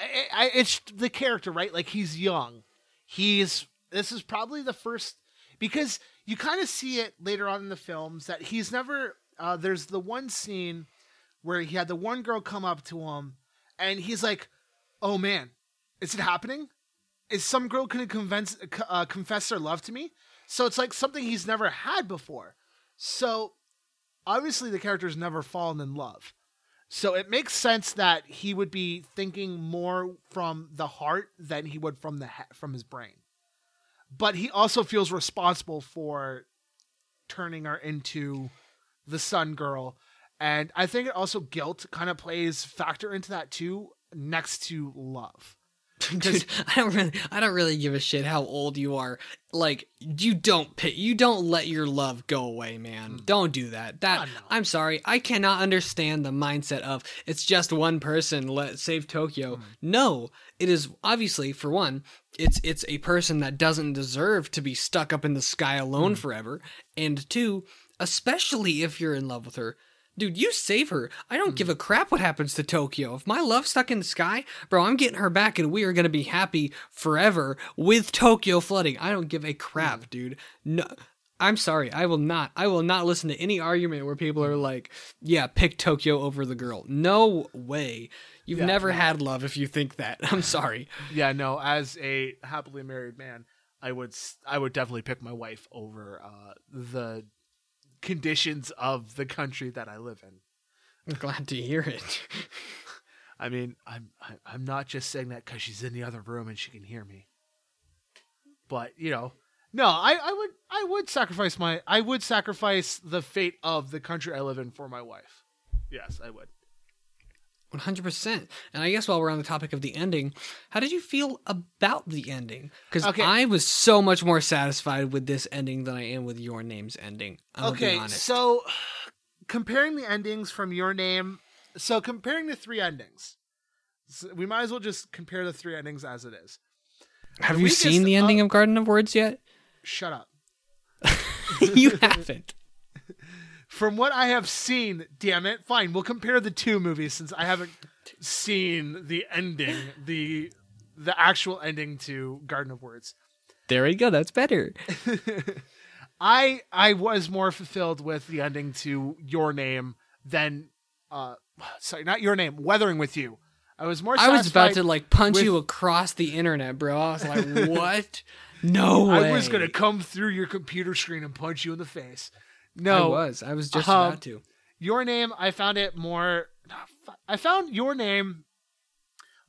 Speaker 2: I, I, it's the character, right? Like he's young. He's this is probably the first because you kind of see it later on in the films that he's never. Uh, there's the one scene where he had the one girl come up to him, and he's like, "Oh man, is it happening? Is some girl gonna convince, uh, confess their love to me?" So it's like something he's never had before. So obviously the character's never fallen in love. So it makes sense that he would be thinking more from the heart than he would from the he- from his brain. But he also feels responsible for turning her into the sun girl. And I think it also guilt kind of plays factor into that too next to love.
Speaker 1: Dude, I don't really, I don't really give a shit how old you are. Like, you don't pit, you don't let your love go away, man. Don't do that. That
Speaker 2: Oh, no.
Speaker 1: I'm sorry, I cannot understand the mindset of it's just one person. Let save Tokyo. No, it is obviously for one, it's it's a person that doesn't deserve to be stuck up in the sky alone forever. And two, especially if you're in love with her. Dude, you save her. I don't give a crap what happens to Tokyo. If my love's stuck in the sky, bro, I'm getting her back and we are going to be happy forever with Tokyo flooding. I don't give a crap, dude. No. I'm sorry. I will not. I will not listen to any argument where people are like, "Yeah, pick Tokyo over the girl." No way. You've
Speaker 2: Yeah,
Speaker 1: never
Speaker 2: no.
Speaker 1: had love if you think that. I'm sorry.
Speaker 2: Yeah, no, as a happily married man, I would I would definitely pick my wife over uh, the conditions of the country that I live in.
Speaker 1: I'm glad to hear it.
Speaker 2: I mean, I'm I- I'm not just saying that because she's in the other room and she can hear me. But you know, no, I, I would I would sacrifice my I would sacrifice the fate of the country I live in for my wife. Yes, I would.
Speaker 1: 100%. And I guess while we're on the topic of the ending, how did you feel about the ending? Because
Speaker 2: Okay.
Speaker 1: I was so much more satisfied with this ending than I am with your name's ending. I'm
Speaker 2: okay,
Speaker 1: honest.
Speaker 2: so comparing the endings from your name, so comparing the three endings, so we might as well just compare the three endings as it is.
Speaker 1: have you
Speaker 2: just-
Speaker 1: seen the ending
Speaker 2: uh,
Speaker 1: of Garden of Words yet?
Speaker 2: Shut up.
Speaker 1: you haven't.
Speaker 2: From what I have seen, damn it, fine. We'll compare the two movies since I haven't seen the ending, the the actual ending to Garden of Words.
Speaker 1: There we go. That's better.
Speaker 2: I I was more fulfilled with the ending to Your Name than uh sorry, not Your Name, Weathering with You. I was more
Speaker 1: I was about to like punch
Speaker 2: with-
Speaker 1: you across the internet, bro. I was like, what? No way.
Speaker 2: I was going to come through your computer screen and punch you in the face.
Speaker 1: I
Speaker 2: No,
Speaker 1: was. I was just
Speaker 2: Um,
Speaker 1: about to.
Speaker 2: Your Name, I found it more. I found Your Name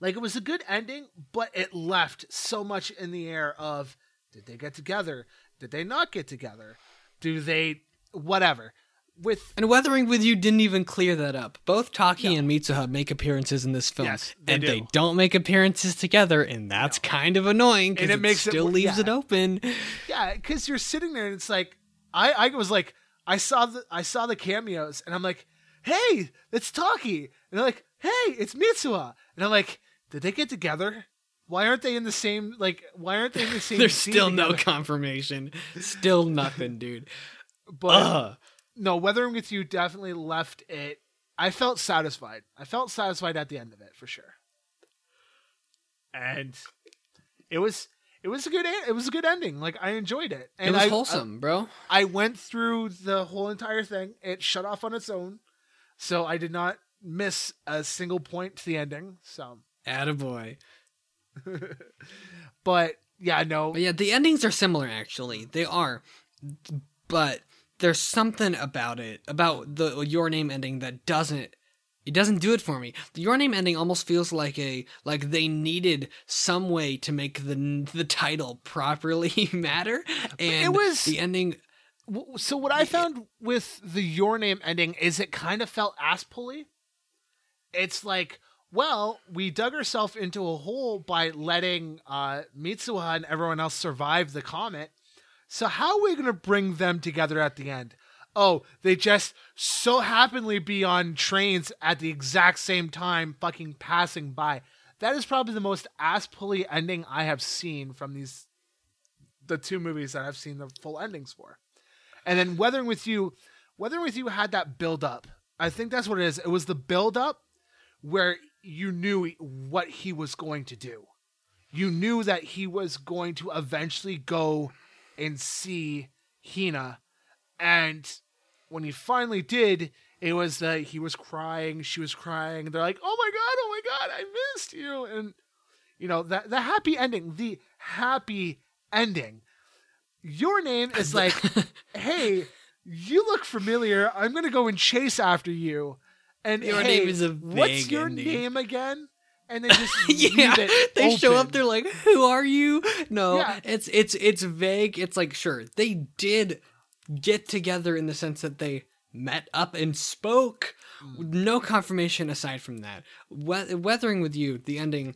Speaker 2: like it was a good ending, but it left so much in the air of did they get together? Did they not get together? Do they whatever? With
Speaker 1: And Weathering with You didn't even clear that up. Both Taki and Mitsuha make appearances in this film,
Speaker 2: Yes, they
Speaker 1: and
Speaker 2: do.
Speaker 1: they don't make appearances together, and that's kind of annoying because
Speaker 2: it
Speaker 1: it,
Speaker 2: makes
Speaker 1: still
Speaker 2: wor-
Speaker 1: leaves
Speaker 2: yeah.
Speaker 1: it open.
Speaker 2: yeah, because you're sitting there and it's like I I was like I saw the I saw the cameos and I'm like, hey, it's Taki, and they're like, hey, it's Mitsuha, and I'm like, did they get together? Why aren't they in the same like? Why aren't they in the same?
Speaker 1: There's still no confirmation. Still nothing, dude.
Speaker 2: But
Speaker 1: Ugh.
Speaker 2: no, Weathering with You definitely left it. I felt satisfied. I felt satisfied at the end of it for sure. And it was it was a good it was a good ending. Like I enjoyed it. And
Speaker 1: it was
Speaker 2: I,
Speaker 1: wholesome, bro.
Speaker 2: I went through the whole entire thing. It shut off on its own, so I did not miss a single point to the ending. So,
Speaker 1: Attaboy.
Speaker 2: but yeah, no,
Speaker 1: But yeah, the endings are similar actually. They are. But there's something about it, about the Your Name ending that doesn't it doesn't do it for me. The Your Name ending almost feels like a like they needed some way to make the the title properly matter and
Speaker 2: was-
Speaker 1: the ending
Speaker 2: So what I found with the Your Name ending is it kind of felt ass pulley. It's like, Well, we dug ourselves into a hole by letting uh, Mitsuha and everyone else survive the comet. So how are we going to bring them together at the end? Oh, they just so happily be on trains at the exact same time, fucking passing by. That is probably the most ass pulley ending I have seen from these the two movies that I've seen the full endings for. And then Weathering with You, Weathering with You had that build up. I think that's what it is. It was the build up where you knew what he was going to do. You knew that he was going to eventually go and see Hina. And when he finally did, it was that he was crying, she was crying. They're like, "Oh my god, oh my god, I missed you." And you know, that the happy ending, the happy ending. Your name is like, "Hey, you look familiar. I'm going to go and chase after you." And
Speaker 1: Your
Speaker 2: hey,
Speaker 1: name is a
Speaker 2: what's your
Speaker 1: ending.
Speaker 2: name again? And then just
Speaker 1: yeah, they show up. They're like, "Who are you?" No,
Speaker 2: Yeah.
Speaker 1: it's it's it's vague. It's like, sure, they did get together in the sense that they met up and spoke.
Speaker 2: Mm.
Speaker 1: No confirmation aside from that. We- Weathering with you, the ending.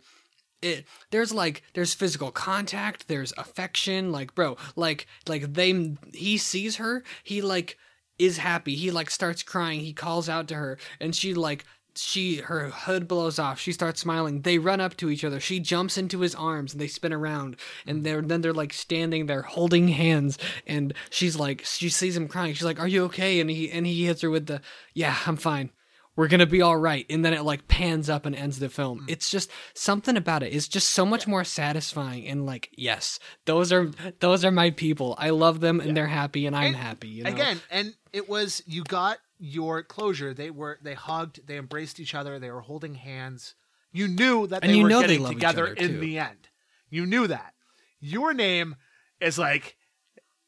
Speaker 1: It there's like there's physical contact. There's affection. Like bro, like like they he sees her. He like is happy. He like starts crying. He calls out to her, and she like she her hood blows off. She starts smiling. They run up to each other. She jumps into his arms, and they spin around. And they're then they're like standing there holding hands. And she's like she sees him crying. She's like, "Are you okay?" And he and he hits her with the, "Yeah, I'm fine." We're gonna be all right, and then it like pans up and ends the film. Mm. It's just something about it. It's just so much more satisfying, and like, yes, those are those are my people. I love them, and they're happy, and I'm
Speaker 2: And
Speaker 1: happy. You know?
Speaker 2: again and it was you got your closure. They were they hugged they embraced each other they were holding hands. You knew that
Speaker 1: And
Speaker 2: they
Speaker 1: you
Speaker 2: were
Speaker 1: know they
Speaker 2: getting
Speaker 1: each
Speaker 2: together in
Speaker 1: too.
Speaker 2: the end. You knew that. Your name is like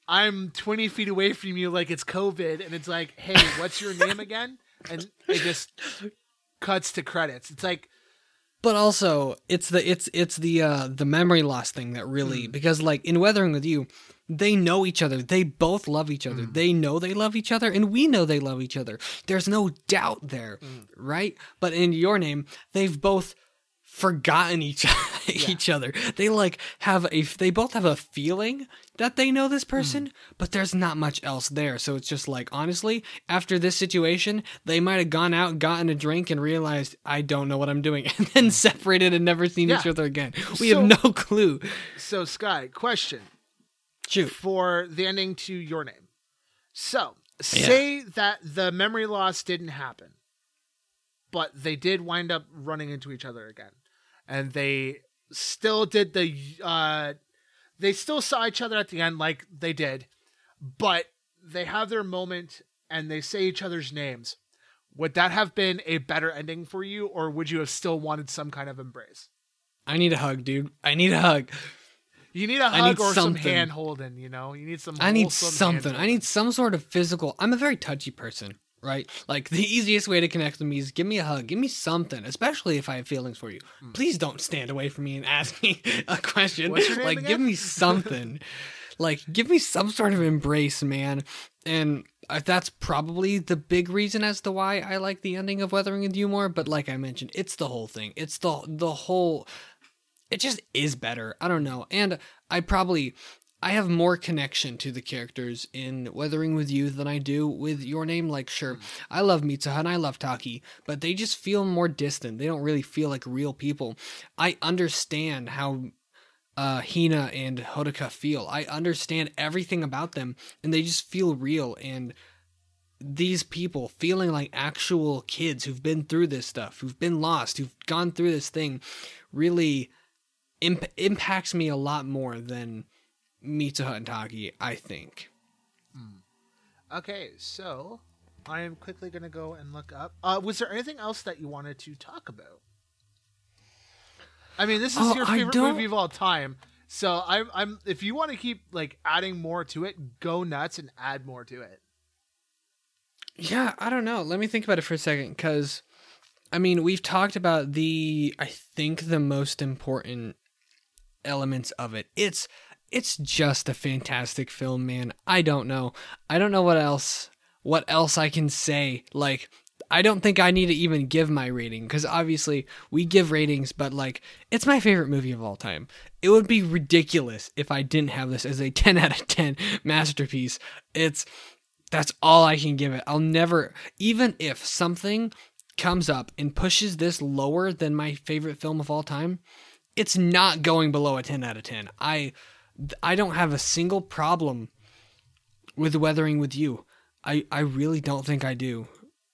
Speaker 2: i'm 20 feet away from you like it's covid and it's like hey what's your name again? And it just cuts to credits. It's like
Speaker 1: but also it's the it's it's the uh the memory loss thing that really
Speaker 2: Hmm.
Speaker 1: because like in weathering with you they know each other they both love each other
Speaker 2: Hmm.
Speaker 1: they know they love each other and we know they love each other there's no doubt there
Speaker 2: Hmm.
Speaker 1: right but in your name they've both forgotten each each other. They like have a they both have a feeling that they know this person
Speaker 2: Hmm.
Speaker 1: but there's not much else there. So it's just like honestly after this situation they might have gone out gotten a drink and realized i don't know what i'm doing and then separated and never seen each other again. We
Speaker 2: So-
Speaker 1: have no clue.
Speaker 2: So sky question.
Speaker 1: Shoot.
Speaker 2: For the ending to your name. So, say that the memory loss didn't happen, but they did wind up running into each other again, and they still did the uh, they still saw each other at the end like they did, but they have their moment and they say each other's names. Would that have been a better ending for you, or would you have still wanted some kind of embrace?
Speaker 1: i need a hug dude i need a hug
Speaker 2: You need a hug
Speaker 1: need
Speaker 2: or some
Speaker 1: something.
Speaker 2: hand holding, you know? You need some
Speaker 1: I need something. I need some sort of physical. I'm a very touchy person, right? Like the easiest way to connect with me is give me a hug, give me something, especially if I have feelings for you. Please don't stand away from me and ask me a question.
Speaker 2: What's your name
Speaker 1: like
Speaker 2: again?
Speaker 1: give me something. like give me some sort of embrace, man. And uh, that's probably the big reason as to why I like the ending of Weathering with You more, but like I mentioned, it's the whole thing. It's the the whole it just is better. I don't know. And I probably I have more connection to the characters in Weathering with You than I do with Your Name. Like, sure, I love Mitsuha and I love Taki, but they just feel more distant. They don't really feel like real people. I understand how uh, Hina and Hodaka feel. I understand everything about them, and they just feel real. And these people feeling like actual kids who've been through this stuff, who've been lost, who've gone through this thing, really imp- impacts me a lot more than Mitsuha and Taki, I think.
Speaker 2: Okay, so I am quickly going to go and look up. Uh, was there anything else that you wanted to talk about? I mean, this is
Speaker 1: Oh,
Speaker 2: your favorite movie of all time. So I'm, I'm. If you want to keep like adding more to it, go nuts and add more to it.
Speaker 1: Yeah, I don't know. Let me think about it for a second because, I mean, we've talked about the, I think, the most important elements of it. It's, it's just a fantastic film, man. I don't know. I don't know what else, what else I can say. Like, I don't think I need to even give my rating because obviously we give ratings, but like it's my favorite movie of all time. It would be ridiculous if I didn't have this as a 10 out of 10 masterpiece. It's that's all I can give it. I'll never, even if something comes up and pushes this lower than my favorite film of all time, it's not going below a 10 out of 10. I I don't have a single problem with weathering with you. I I really don't think I do.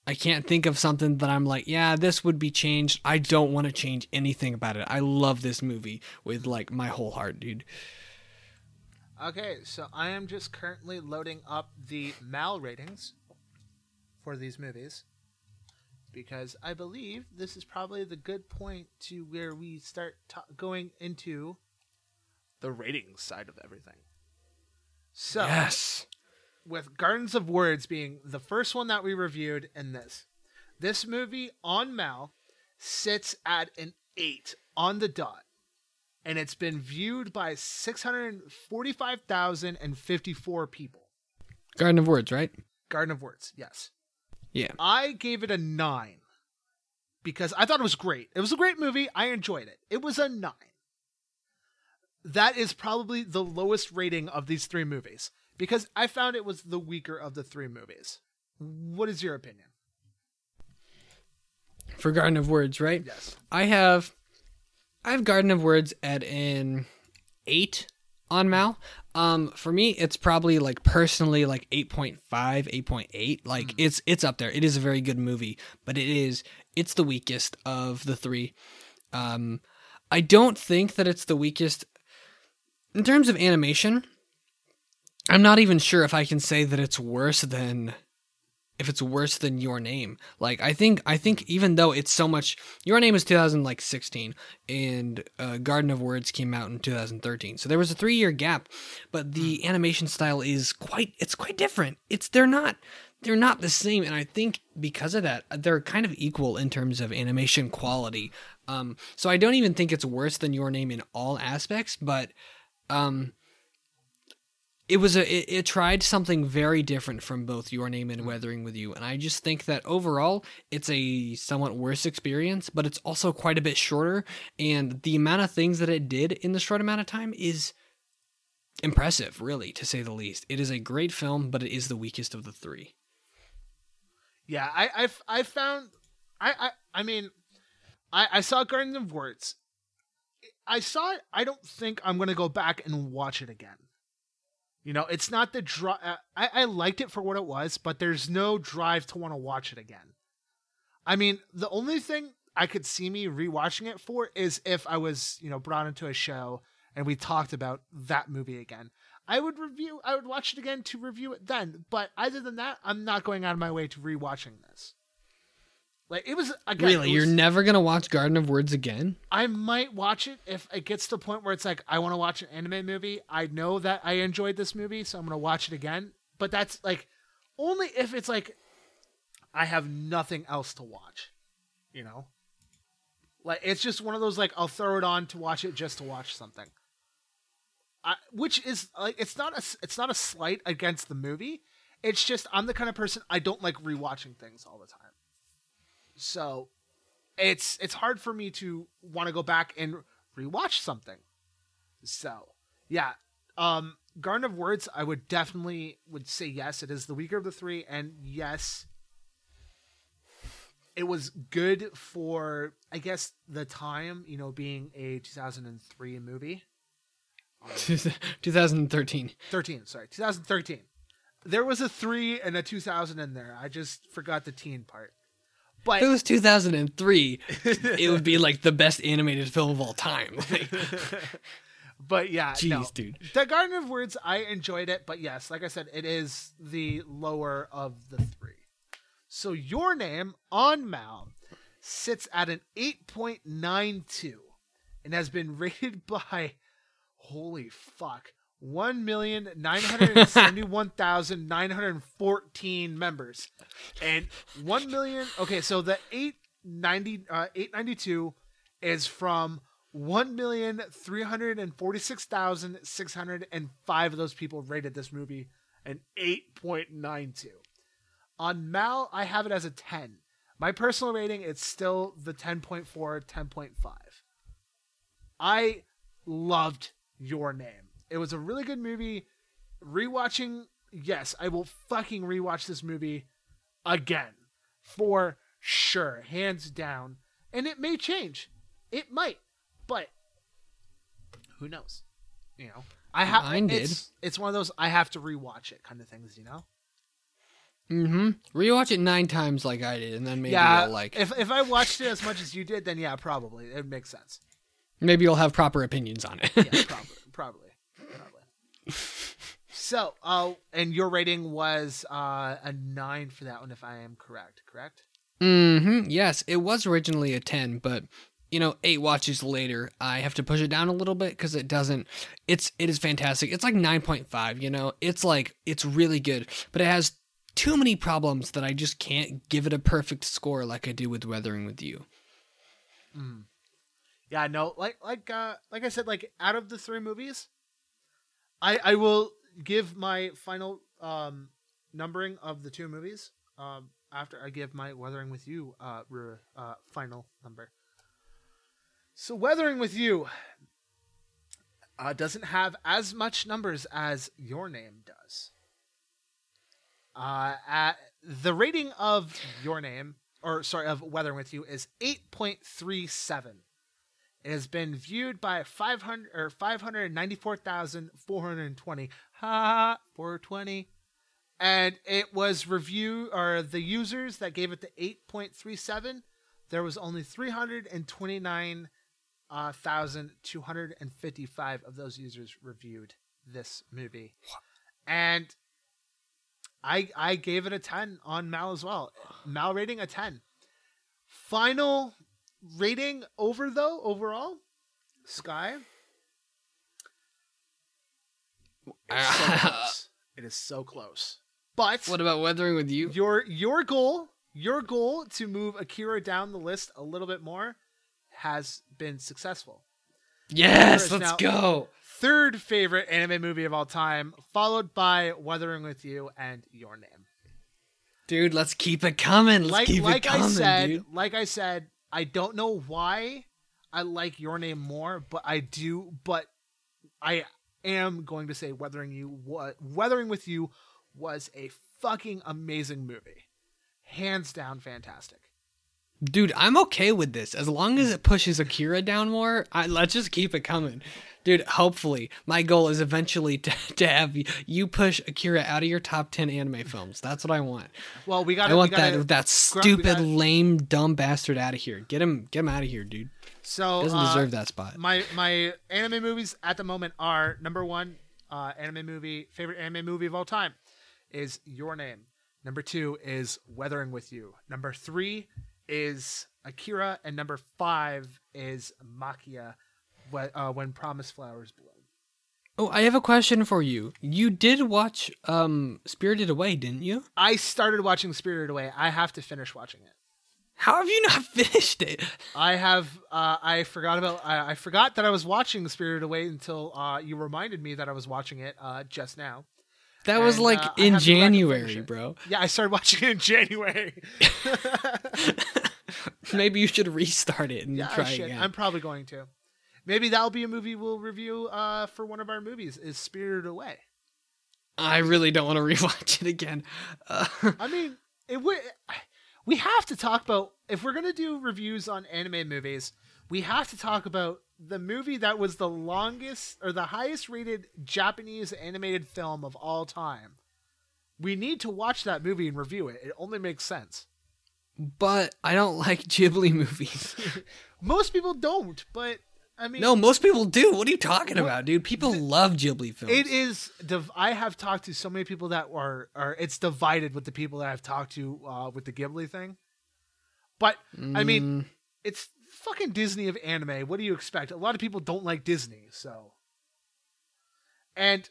Speaker 1: I can't think of something that I'm like, yeah, this would be changed. I don't want to change anything about it. I love this movie with like my whole heart, dude.
Speaker 2: Okay, so I am just currently loading up the Mal ratings for these movies because I believe this is probably the good point to where we start ta going into the ratings side of everything. So,
Speaker 1: Yes.
Speaker 2: with Gardens of Words being the first one that we reviewed in this. This movie on Mal sits at an 8 on the dot. And it's been viewed by 645,054 people.
Speaker 1: Garden of Words, right?
Speaker 2: Garden of Words, yes.
Speaker 1: Yeah.
Speaker 2: I gave it a 9 because I thought it was great. It was a great movie. I enjoyed it. It was a 9. That is probably the lowest rating of these three movies because I found it was the weaker of the three movies. What is your opinion?
Speaker 1: For Garden of Words, right?
Speaker 2: Yes.
Speaker 1: I have I have Garden of Words at an eight on Mal. Um, for me, it's probably like personally like 8.5, 8.8. Like it's it's up there. It is a very good movie, but it is it's the weakest of the three. Um, I don't think that it's the weakest in terms of animation. I'm not even sure if I can say that it's worse than if it's worse than your name. Like I think I think even though it's so much your name is 2016 and uh, Garden of Words came out in 2013. So there was a 3 year gap, but the animation style is quite it's quite different. It's they're not they're not the same and I think because of that they're kind of equal in terms of animation quality. Um so I don't even think it's worse than your name in all aspects, but um it was a it, it tried something very different from both your name and weathering with you and i just think that overall it's a somewhat worse experience but it's also quite a bit shorter and the amount of things that it did in the short amount of time is impressive really to say the least it is a great film but it is the weakest of the three
Speaker 2: Yeah, I I've, I found I I I mean I I saw Garden of Words. I saw it. I don't think I'm gonna go back and watch it again. You know, it's not the drive. Uh, I I liked it for what it was, but there's no drive to want to watch it again. I mean, the only thing I could see me rewatching it for is if I was you know brought into a show and we talked about that movie again. I would review. I would watch it again to review it then. But other than that, I'm not going out of my way to rewatching this. Like it was again.
Speaker 1: really
Speaker 2: it
Speaker 1: you're never gonna watch garden of words again
Speaker 2: I might watch it if it gets to the point where it's like I want to watch an anime movie. I know that I enjoyed this movie, so I'm gonna watch it again. But that's like only if it's like I have nothing else to watch. You know, like it's just one of those like I'll throw it on to watch it just to watch something. I, which is like it's not a it's not a slight against the movie. It's just I'm the kind of person I don't like rewatching things all the time. So it's it's hard for me to want to go back and rewatch something. So yeah, um, Garden of Words, I would definitely would say yes. It is the weaker of the three, and yes, it was good for I guess the time. You know, being a 2003 movie,
Speaker 1: 2013
Speaker 2: 13. Sorry, 2013. There was a three and a 2000 in there. I just forgot the teen part. But
Speaker 1: if it was 2003 it would be like the best animated film of all time
Speaker 2: but yeah,
Speaker 1: jeez
Speaker 2: no.
Speaker 1: dude
Speaker 2: The Garden of Words, I enjoyed it, but yes, like I said, it is the lower of the three. So your name on Mal sits at an 8.92 and has been rated by holy fuck 1,971,914 members. And 1 million okay, so the 890 uh, 892 is from 1,346,605 of those people rated this movie an 8.92. On Mal, I have it as a 10. My personal rating, it's still the 10.4, 10.5. I loved Your Name. It was a really good movie. Rewatching, yes, I will fucking rewatch this movie again for sure, hands down. And it may change. It might, but who knows? You know, I have.
Speaker 1: Mine did.
Speaker 2: It's, it's one of those I have to rewatch it kind of things. You know.
Speaker 1: Mm-hmm. Rewatch it nine times like I did, and then maybe
Speaker 2: yeah.
Speaker 1: you'll like
Speaker 2: if if I watched it as much as you did, then yeah, probably it makes sense.
Speaker 1: maybe you'll have proper opinions on it.
Speaker 2: Yeah, probably, probably. So, uh, and your rating was uh, a nine for that one, if I am correct. Correct.
Speaker 1: mm-hmm. Yes, it was originally a ten, but you know, eight watches later, I have to push it down a little bit because it doesn't. It's it is fantastic. It's like nine point five. You know, it's like it's really good, but it has too many problems that I just can't give it a perfect score like I do with Weathering with You. Mm.
Speaker 2: Yeah, no, like like uh like I said, like out of the three movies, I I will give my final um numbering of the two movies um after I give my Weathering with You uh, uh final number. So Weathering with You uh, doesn't have as much numbers as Your Name does. Uh, at the rating of Your Name, or sorry, of Weathering with You is eight point three seven. It has been viewed by 500 or 594,420. Ha, 420. And it was review or the users that gave it the 8.37, there was only 329,255 uh, of those users reviewed this movie. And I I gave it a 10 on Mal as well. Mal rating a 10. Final rating over though overall sky it's so close. it is so close but
Speaker 1: What about Weathering with You?
Speaker 2: your your goal your goal to move akira down the list a little bit more has been successful
Speaker 1: Yes, let's go.
Speaker 2: third favorite anime movie of all time followed by weathering with you and your name
Speaker 1: Dude, let's keep it coming. Let's
Speaker 2: like
Speaker 1: keep
Speaker 2: like
Speaker 1: it coming,
Speaker 2: I said,
Speaker 1: dude.
Speaker 2: like I said, I don't know why I like your name more, but I do. But I am going to say Weathering You, what Weathering with You, was a fucking amazing movie, hands down, fantastic.
Speaker 1: Dude, I'm okay with this as long as it pushes Akira down more. I, let's just keep it coming, dude. Hopefully, my goal is eventually to, to have you, you push Akira out of your top ten anime films. That's what I want.
Speaker 2: Well, we got.
Speaker 1: I want
Speaker 2: gotta,
Speaker 1: that that stupid,
Speaker 2: gotta-
Speaker 1: lame, dumb bastard out of here. Get him, get him out of here, dude.
Speaker 2: So
Speaker 1: Doesn't
Speaker 2: uh,
Speaker 1: deserve that spot.
Speaker 2: My my anime movies at the moment are number one uh, anime movie favorite anime movie of all time is Your Name. Number two is Weathering with You. Number three is Akira, and number five is Maquia. When, uh, when Promised Flowers Bloom.
Speaker 1: Oh, I have a question for you. You did watch um Spirited Away, didn't you?
Speaker 2: I started watching Spirited Away. I have to finish watching it.
Speaker 1: How have you not finished it?
Speaker 2: I have. Uh, I forgot about. I, I forgot that I was watching Spirited Away until uh, you reminded me that I was watching it uh, just now.
Speaker 1: That was
Speaker 2: And,
Speaker 1: like
Speaker 2: uh,
Speaker 1: in
Speaker 2: have to go back and finish
Speaker 1: January, bro.
Speaker 2: Yeah, I started watching it in January.
Speaker 1: Maybe you should restart it and
Speaker 2: yeah, I
Speaker 1: try
Speaker 2: should.
Speaker 1: again.
Speaker 2: I'm probably going to. Maybe that'll be a movie we'll review uh, for one of our movies. Is Spirited Away?
Speaker 1: I really don't want to rewatch it again. Uh,
Speaker 2: I mean, it would. We have to talk about if we're gonna do reviews on anime movies. We have to talk about the movie that was the longest or the highest rated Japanese animated film of all time. We need to watch that movie and review it. It only makes sense.
Speaker 1: but I don't like Ghibli movies.
Speaker 2: Most people don't, but I mean,
Speaker 1: no, most people do. What are you talking about, dude? People love Ghibli films.
Speaker 2: It is. Div- I have talked to so many people that are, are it's divided with the people that I've talked to uh, with the Ghibli thing. But I mean,
Speaker 1: Mm,
Speaker 2: it's fucking Disney of anime. What do you expect? A lot of people don't like Disney, so. And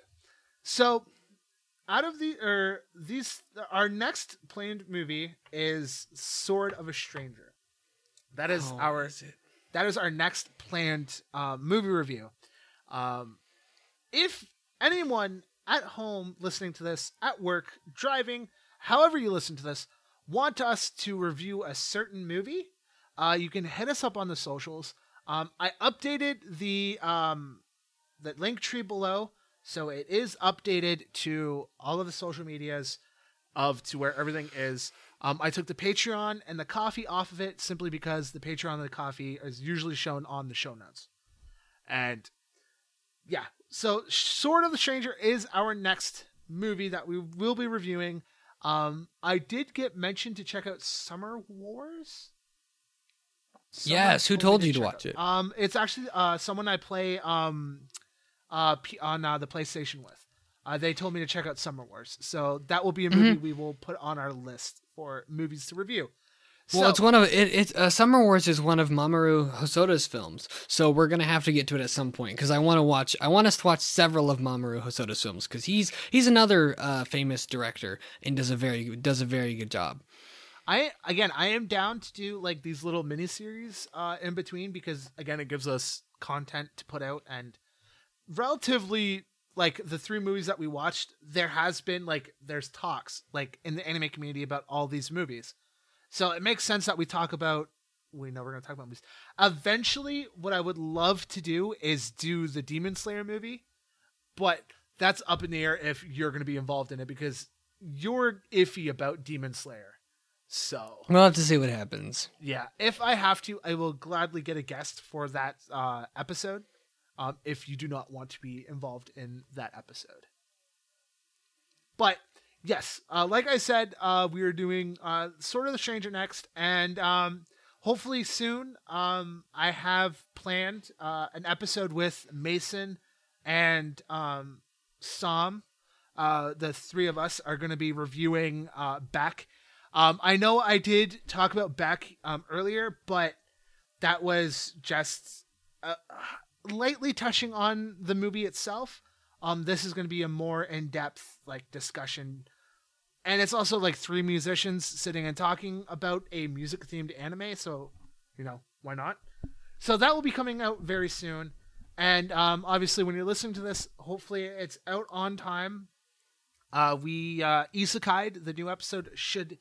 Speaker 2: so, out of the or these, our next planned movie is Sword of a Stranger. That is
Speaker 1: oh,
Speaker 2: our
Speaker 1: is
Speaker 2: that is our next planned uh, movie review. Um, if anyone at home listening to this, at work, driving, however you listen to this, want us to review a certain movie, uh, you can hit us up on the socials. Um, I updated the um, the link tree below, so it is updated to all of the social medias of to where everything is. Um, I took the Patreon and the Ko-fi off of it simply because the Patreon and the Ko-fi is usually shown on the show notes. And yeah, so Sword of the Stranger is our next movie that we will be reviewing. Um, I did get mentioned to check out Summer Wars. Someone
Speaker 1: Yes, who told you to watch it?
Speaker 2: Um, it's actually uh someone I play um uh P- on uh, the PlayStation with. Uh, they told me to check out Summer Wars, so that will be a movie
Speaker 1: Mm-hmm.
Speaker 2: we will put on our list for movies to review.
Speaker 1: Well,
Speaker 2: So-
Speaker 1: it's one of it. It's uh, Summer Wars is one of Mamoru Hosoda's films, so we're gonna have to get to it at some point because I want to watch. I want us to watch several of Mamoru Hosoda's films because he's he's another uh, famous director and does a very does a very good job.
Speaker 2: I again, I am down to do like these little miniseries uh, in between because again, it gives us content to put out and relatively like the three movies that we watched. There has been like there's talks like in the anime community about all these movies, so it makes sense that we talk about. We know we're going to talk about movies. Eventually, what I would love to do is do the Demon Slayer movie, but that's up in the air if you're going to be involved in it because you're iffy about Demon Slayer. So
Speaker 1: We'll have to see what happens.
Speaker 2: yeah, if I have to, I will gladly get a guest for that uh, episode. Um, if you do not want to be involved in that episode, but yes, uh, like I said, uh, we are doing uh, Sword of the Stranger next, and um, hopefully soon. Um, I have planned uh, an episode with Mason and um, Sam. Uh, the three of us are going to be reviewing uh, Beck. Um, I know I did talk about Beck um, earlier, but that was just uh, lightly touching on the movie itself. Um, this is going to be a more in-depth like discussion, and it's also like three musicians sitting and talking about a music-themed anime. So, you know, why not? So that will be coming out very soon, and um, obviously, when you're listening to this, hopefully it's out on time. Uh, we uh, Isekai, the new episode should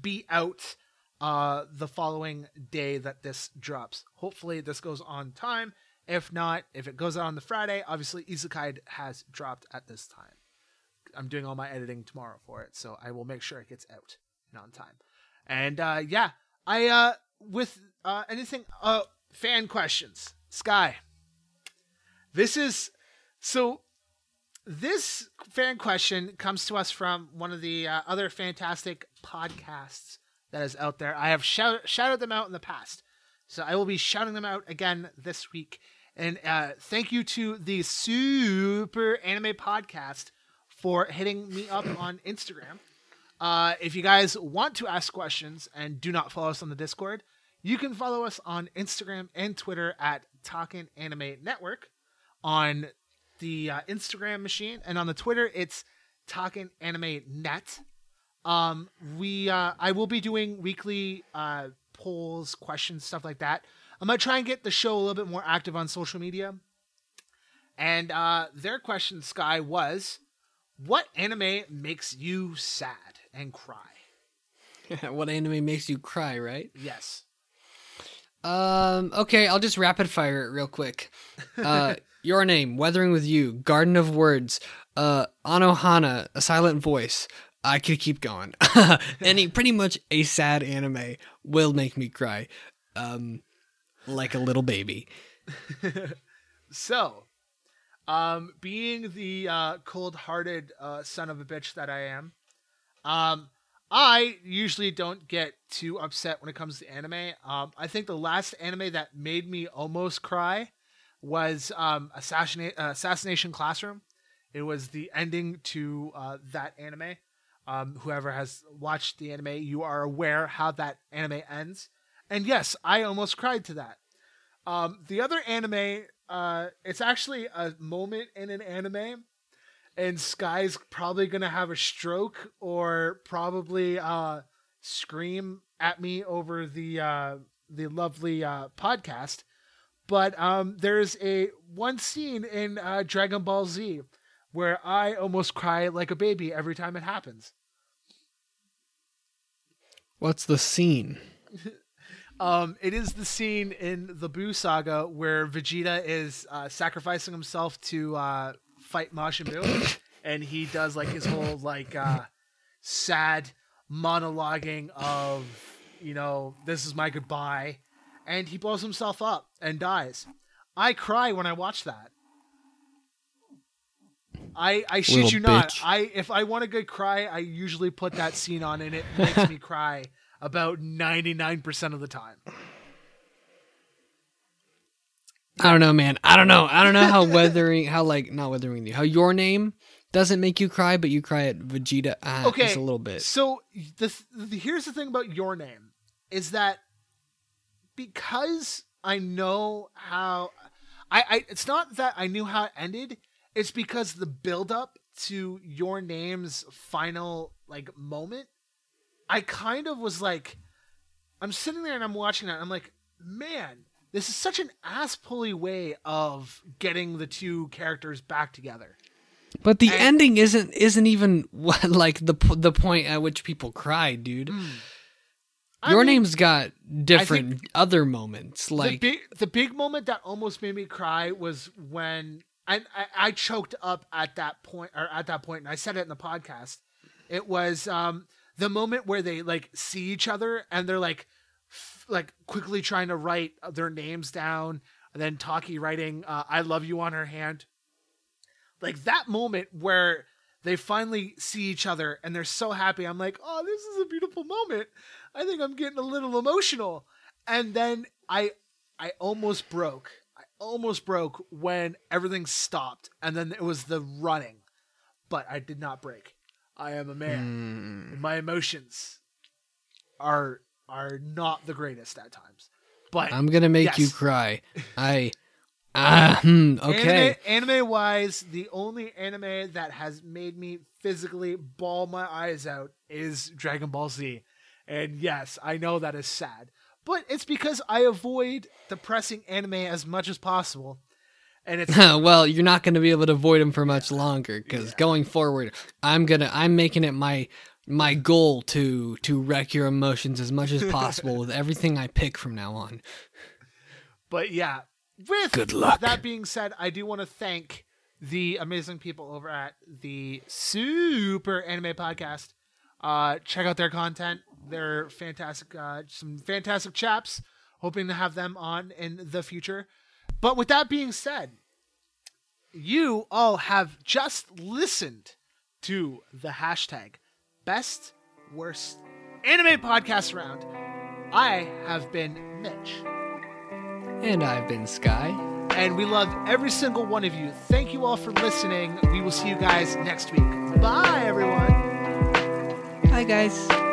Speaker 2: be out uh, the following day that this drops. Hopefully, this goes on time. If not, if it goes out on the Friday, obviously Isekai has dropped at this time. I'm doing all my editing tomorrow for it, so I will make sure it gets out and on time. And uh, yeah, I uh, with uh, anything uh, fan questions, Sky. This is so this fan question comes to us from one of the uh, other fantastic podcasts that is out there. I have shout- shouted them out in the past, so I will be shouting them out again this week. And uh, thank you to the Super Anime Podcast for hitting me up on Instagram. Uh, if you guys want to ask questions and do not follow us on the Discord, you can follow us on Instagram and Twitter at Talkin' Anime Network. On the uh, Instagram machine and on the Twitter, it's Talkin' Anime Net. Um, we uh, I will be doing weekly uh, polls, questions, stuff like that. I'm gonna try and get the show a little bit more active on social media. And uh, their question, Sky, was, "What anime makes you sad and cry?"
Speaker 1: what anime makes you cry, right?
Speaker 2: Yes.
Speaker 1: Um. Okay, I'll just rapid fire it real quick. Uh, your name, Weathering with You, Garden of Words, uh, Anohana, A Silent Voice. I could keep going. Any pretty much a sad anime will make me cry, um, like a little baby.
Speaker 2: So, um, being the uh, cold-hearted uh, son of a bitch that I am, um, I usually don't get too upset when it comes to anime. Um, I think the last anime that made me almost cry was um, Assassinate, uh, Assassination Classroom. It was the ending to uh, that anime. Um, whoever has watched the anime, you are aware how that anime ends. And yes, I almost cried to that. Um, the other anime, uh, it's actually a moment in an anime, and Sky's probably gonna have a stroke or probably uh, scream at me over the uh, the lovely uh, podcast. But um, there's a one scene in uh, Dragon Ball Z where I almost cry like a baby every time it happens.
Speaker 1: What's the scene?
Speaker 2: Um, it is the scene in the Buu saga where Vegeta is uh, sacrificing himself to uh, fight Majin Buu, and he does like his whole like uh, sad monologuing of you know this is my goodbye, and he blows himself up and dies. I cry when I watch that. I I shit
Speaker 1: Little
Speaker 2: you not.
Speaker 1: bitch.
Speaker 2: I if I want a good cry, I usually put that scene on, and it makes me cry about ninety nine percent of the time.
Speaker 1: I don't know, man. I don't know. I don't know how weathering, how like not weathering you, how your name doesn't make you cry, but you cry at Vegeta. Ah,
Speaker 2: okay,
Speaker 1: just a little bit.
Speaker 2: So the, the here's the thing about your name is that because I know how I, I it's not that I knew how it ended. It's because the build up to your name's final like moment, I kind of was like, I'm sitting there and I'm watching that. And I'm like, man, this is such an ass pulley way of getting the two characters back together.
Speaker 1: But the
Speaker 2: and-
Speaker 1: ending isn't isn't even what, like the the point at which people cry, dude. Hmm.
Speaker 2: I
Speaker 1: Your
Speaker 2: mean-
Speaker 1: name's got different other moments, Like the
Speaker 2: big the big moment that almost made me cry was when and I, I choked up at that point or at that point and I said it in the podcast. It was um the moment where they like see each other and they're like f- like quickly trying to write their names down and then Taki writing uh, I love you on her hand. Like that moment where they finally see each other and they're so happy. I'm like, "Oh, this is a beautiful moment." I think I'm getting a little emotional. And then I I almost broke. Almost broke when everything stopped and then it was the running. But I did not break. I am a man.
Speaker 1: mm,
Speaker 2: And my emotions are are not the greatest at times. But
Speaker 1: I'm gonna make you cry. I ah hmm, okay.
Speaker 2: Anime, anime wise, the only anime that has made me physically ball my eyes out is Dragon Ball Z. And yes, I know that is sad, but it's because I avoid depressing anime as much as possible. And it's
Speaker 1: well, you're not going to be able to avoid them for much longer because going forward, I'm gonna I'm making it my my goal to to wreck your emotions as much as possible with everything I pick from now on.
Speaker 2: But yeah, with
Speaker 1: Good luck.
Speaker 2: that being said, I do want to thank the amazing people over at the Super Anime Podcast. Uh, check out their content; they're fantastic. Uh, some fantastic chaps. Hoping to have them on in the future. But with that being said, you all have just listened to the hashtag best worst anime podcast round. I have been Mitch.
Speaker 1: And I've been Sky.
Speaker 2: And we love every single one of you. Thank you all for listening. We will see you guys next week. Bye, everyone.
Speaker 1: Bye, guys.